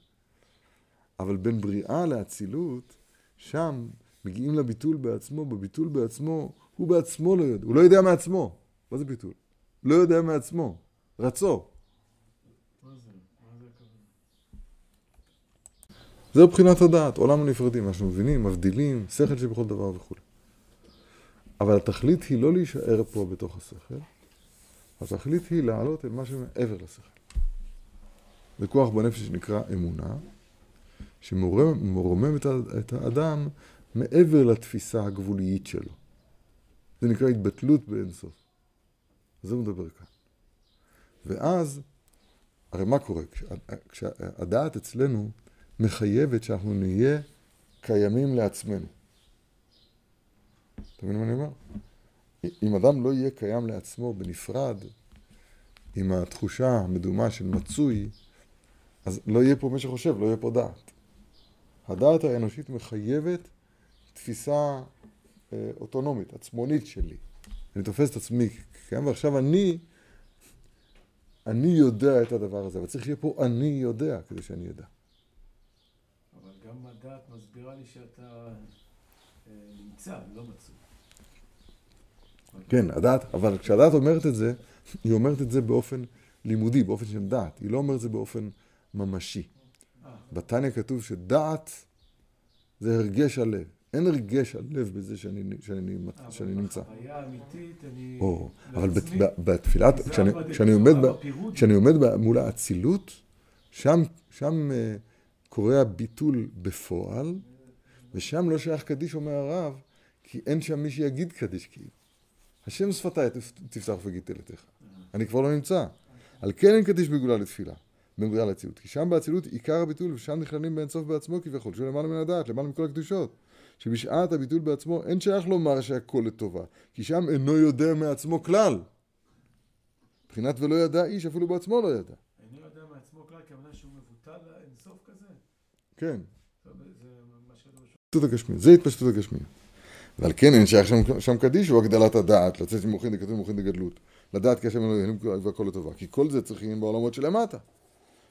אבל בין בריאה לאצילות, שם מגיעים לביטול בעצמו, בביטול בעצמו, הוא בעצמו לא יודע, הוא לא יודע מעצמו. מה זה ביטול? לא יודע מעצמו, רצו. זה מבחינת הדעת, עולם הנפרדים, אנחנו מבינים, מבדילים, שכל שבכל דבר וכו'. אבל התכלית היא לא להישאר פה בתוך השכל, התכלית היא לעלות אל מה שמעבר לשכל. זה כוח בנפש שנקרא אמונה, שמרומם את האדם מעבר לתפיסה הגבולית שלו. זה נקרא התבטלות באינסוף. זה מדבר כאן. ואז, הרי מה קורה? כשהדעת אצלנו מחייבת שאנחנו נהיה קיימים לעצמנו. אתה מבין מה אני אומר? אם אדם לא יהיה קיים לעצמו בנפרד, עם התחושה המדומה של מצוי, אז לא יהיה פה מי שחושב, לא יהיה פה דעת. הדעת האנושית מחייבת תפיסה אה, אוטונומית, עצמונית שלי. אני תופס את עצמי קיים, ועכשיו אני, אני יודע את הדבר הזה, אבל צריך שיהיה פה אני יודע כדי שאני אדע. אבל גם הדעת מסבירה לי שאתה אה, נמצא, לא מצוי. כן, הדעת, אבל כשהדעת אומרת את זה, היא אומרת את זה באופן לימודי, באופן של דעת. היא לא אומרת את זה באופן ממשי. אה. בתניא כתוב שדעת זה הרגש הלב. אין הרגש הלב בזה שאני, שאני, שאני נמצא. אבל בחוויה האמיתית אני... או, אבל בת, לעצמי, ב- בתפילת, זה כשאני, כשאני עומד, ב, בפירוט. כשאני עומד מול האצילות, שם, שם uh, קורה הביטול בפועל, ושם לא שייך קדיש, אומר הרב, כי אין שם מי שיגיד קדיש כאילו. השם שפתיי תפ- תפתח וגיד תהילתך. אני כבר לא נמצא. על כן אין קדיש בגאולה לתפילה, בגאולה לאצילות. כי שם באצילות עיקר הביטול, ושם נכללים באינסוף בעצמו כביכול, שהוא למעלה מן הדעת, למעלה מכל הקדושות. שבשעת הביטול בעצמו אין שייך לומר שהכל לטובה, כי שם אינו יודע מעצמו כלל. מבחינת ולא ידע איש, אפילו בעצמו לא ידע. אינו יודע מעצמו כלל, כוונה שהוא מבוטל לאינסוף כזה? כן, זה התפשטות הגשמיות. ועל כן אין שייך שם, שם קדיש הוא הגדלת הדעת, לצאת ממוחין דקתוב ומוחין דגדלות. לדעת כי השם אלוהים והכל לטובה. כי כל זה צריכים בעולמות שלמטה.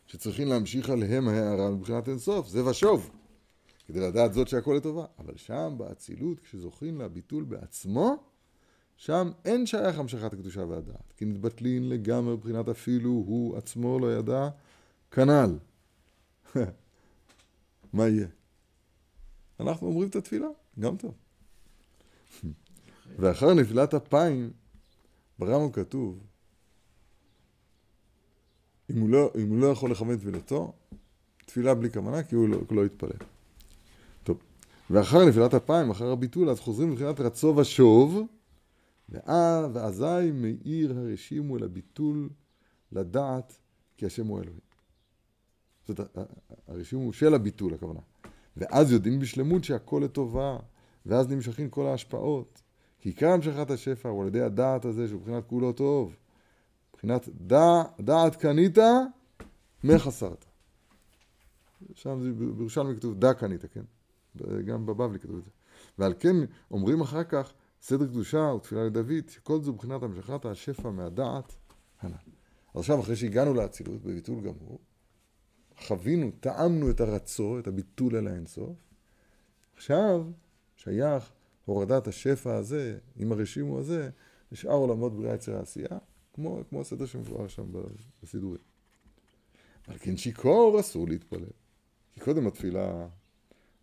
שצריכים להמשיך עליהם ההערה מבחינת אינסוף, זה ושוב. כדי לדעת זאת שהכל לטובה. אבל שם באצילות, כשזוכים לביטול בעצמו, שם אין שייך המשכת הקדושה והדעת. כי מתבטלין לגמרי מבחינת אפילו הוא עצמו לא ידע, כנ"ל. מה יהיה? אנחנו אומרים את התפילה, גם טוב. ואחר נפילת אפיים, ברמב"ם כתוב, אם הוא, לא, אם הוא לא יכול לכוון תפילתו, תפילה בלי כוונה, כי הוא לא, לא יתפלל. ואחר נפילת אפיים, אחר הביטול, אז חוזרים מבחינת רצו ושוב, ואז, ואזי מאיר הרשימו אל הביטול לדעת כי השם הוא אלוהים. זאת הרשימו של הביטול, הכוונה. ואז יודעים בשלמות שהכל לטובה, ואז נמשכים כל ההשפעות. כי עיקר המשכת השפע הוא על ידי הדעת הזה, שהוא מבחינת כולו טוב. מבחינת דע, דעת קנית, מה חסרת. שם זה בירושלמי כתוב דע קנית, כן? גם בבבלי כתוב את זה. ועל כן אומרים אחר כך סדר קדושה ותפילה לדוד, שכל זה מבחינת המשכת השפע מהדעת הנ"ל. עכשיו אחרי שהגענו לאצילות בביטול גמור, חווינו, טעמנו את הרצו, את הביטול אל האינסוף, עכשיו שייך הורדת השפע הזה, עם הרשימו הזה, לשאר עולמות בריאה יצר העשייה, כמו, כמו הסדר שמבואר שם בסידורים. על כן שיכור אסור להתפלל. כי קודם התפילה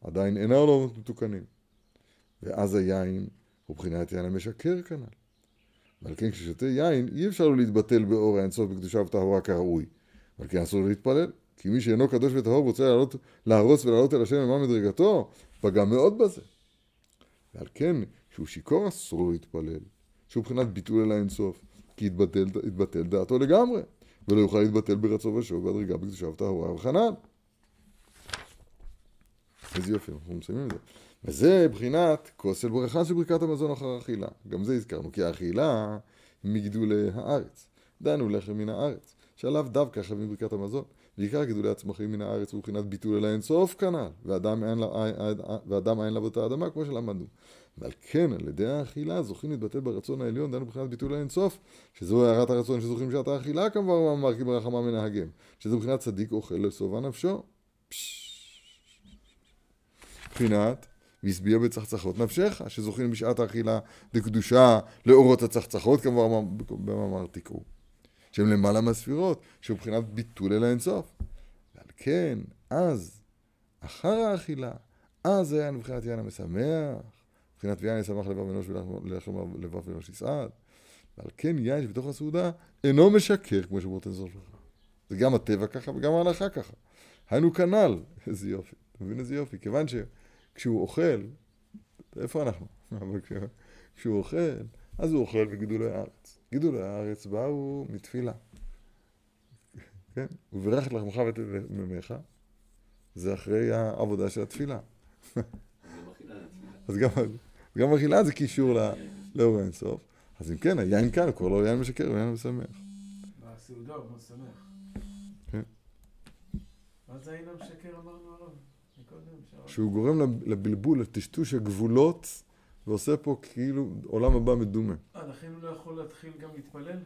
עדיין אינה עולמות מתוקנים. ואז היין הוא בחינת יין המשקר כנ"ל. ועל כן כששותה יין אי אפשר לו להתבטל באור האינסוף בקדושה וטהורה כראוי. ועל כן אסור לו להתפלל. כי מי שאינו קדוש וטהור רוצה לעלות, להרוס ולעלות אל השם למען מדרגתו, פגע מאוד בזה. ועל כן, כשהוא שיכור אסור לו להתפלל, שהוא מבחינת ביטול אל האינסוף, כי יתבטל, יתבטל דעתו לגמרי, ולא יוכל להתבטל ברצו ושוב בהדרגה בקדושה וטהורה וחנן. איזה יופי, אנחנו מסיימים את זה. וזה מבחינת כוס של ברכה של ברכת המזון אחר אכילה. גם זה הזכרנו, כי האכילה היא מגידולי הארץ. דנו לחם מן הארץ, שעליו דווקא חייבים ברכת המזון. ועיקר גידולי הצמחים מן הארץ הוא מבחינת ביטול אל האינסוף כנ"ל, ואדם אין, לה, ואדם אין לה באותה אדמה כמו שלמדנו. ועל כן, על ידי האכילה זוכים להתבטל ברצון העליון, דנו מבחינת ביטול האינסוף, שזו הערת הרצון שזוכים בשעת האכילה כמובן, אמר כי ברחמה מנהגם, שזה מבחינת צדיק אוכל לשובע נפשו. מבחינת והשביע בצחצחות נפשך, שזוכים בשעת האכילה לקדושה לאורות הצחצחות, כמובן במאמר תקראו. שהם למעלה מהספירות, שהוא מבחינת ביטול אל האינסוף. ועל כן, אז, אחר האכילה, אז היה מבחינת יין המשמח, מבחינת יין ישמח לבב אנוש ולחם לבב אנוש יסעד. ועל כן יין שבתוך הסעודה אינו משקר, כמו שאומרות אין סוף לך. זה גם הטבע ככה וגם ההלכה ככה. היינו כנ"ל, איזה יופי. אתה מבין איזה יופי? כיוון שכשהוא אוכל, איפה אנחנו? אבל כשהוא אוכל, אז הוא אוכל בגידולי הארץ. גידולי הארץ באו מתפילה. כן? וברך את לחמך ואת ממך, זה אחרי העבודה של התפילה. אז גם, גם אכילה זה קישור לאור האינסוף. אז אם כן, היין כאן, הוא כבר לא יין משקר, הוא יין משמח. בסעודה הוא משמח. כן. מה זה היין המשקר אמרנו עליו? שהוא גורם לבלבול, לטשטוש הגבולות, ועושה פה כאילו עולם הבא מדומה. אה, לכן הוא לא יכול להתחיל גם להתפלל?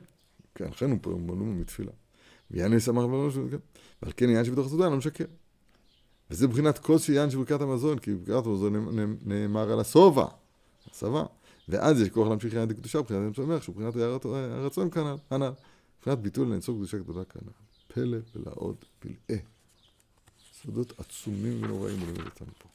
כן, לכן הוא פה מדומה מתפילה. ויין ישמח ולא משהו, כן. ועל כן יין שבתוך הסעודה לא משקר. וזה מבחינת כוס של יין של ברכת המזון, כי ברכת המזון נאמר על השובע, הסבה. ואז יש כוח להמשיך יין דקדושה מבחינת אין שמח, שהוא מבחינת הרצון כנ"ל, הנ"ל. מבחינת ביטול לאנסוף קדושה גדולה כנ"ל. פלא פלאות פלאי. סודות עצומים ונוראים מלמד אותנו פה.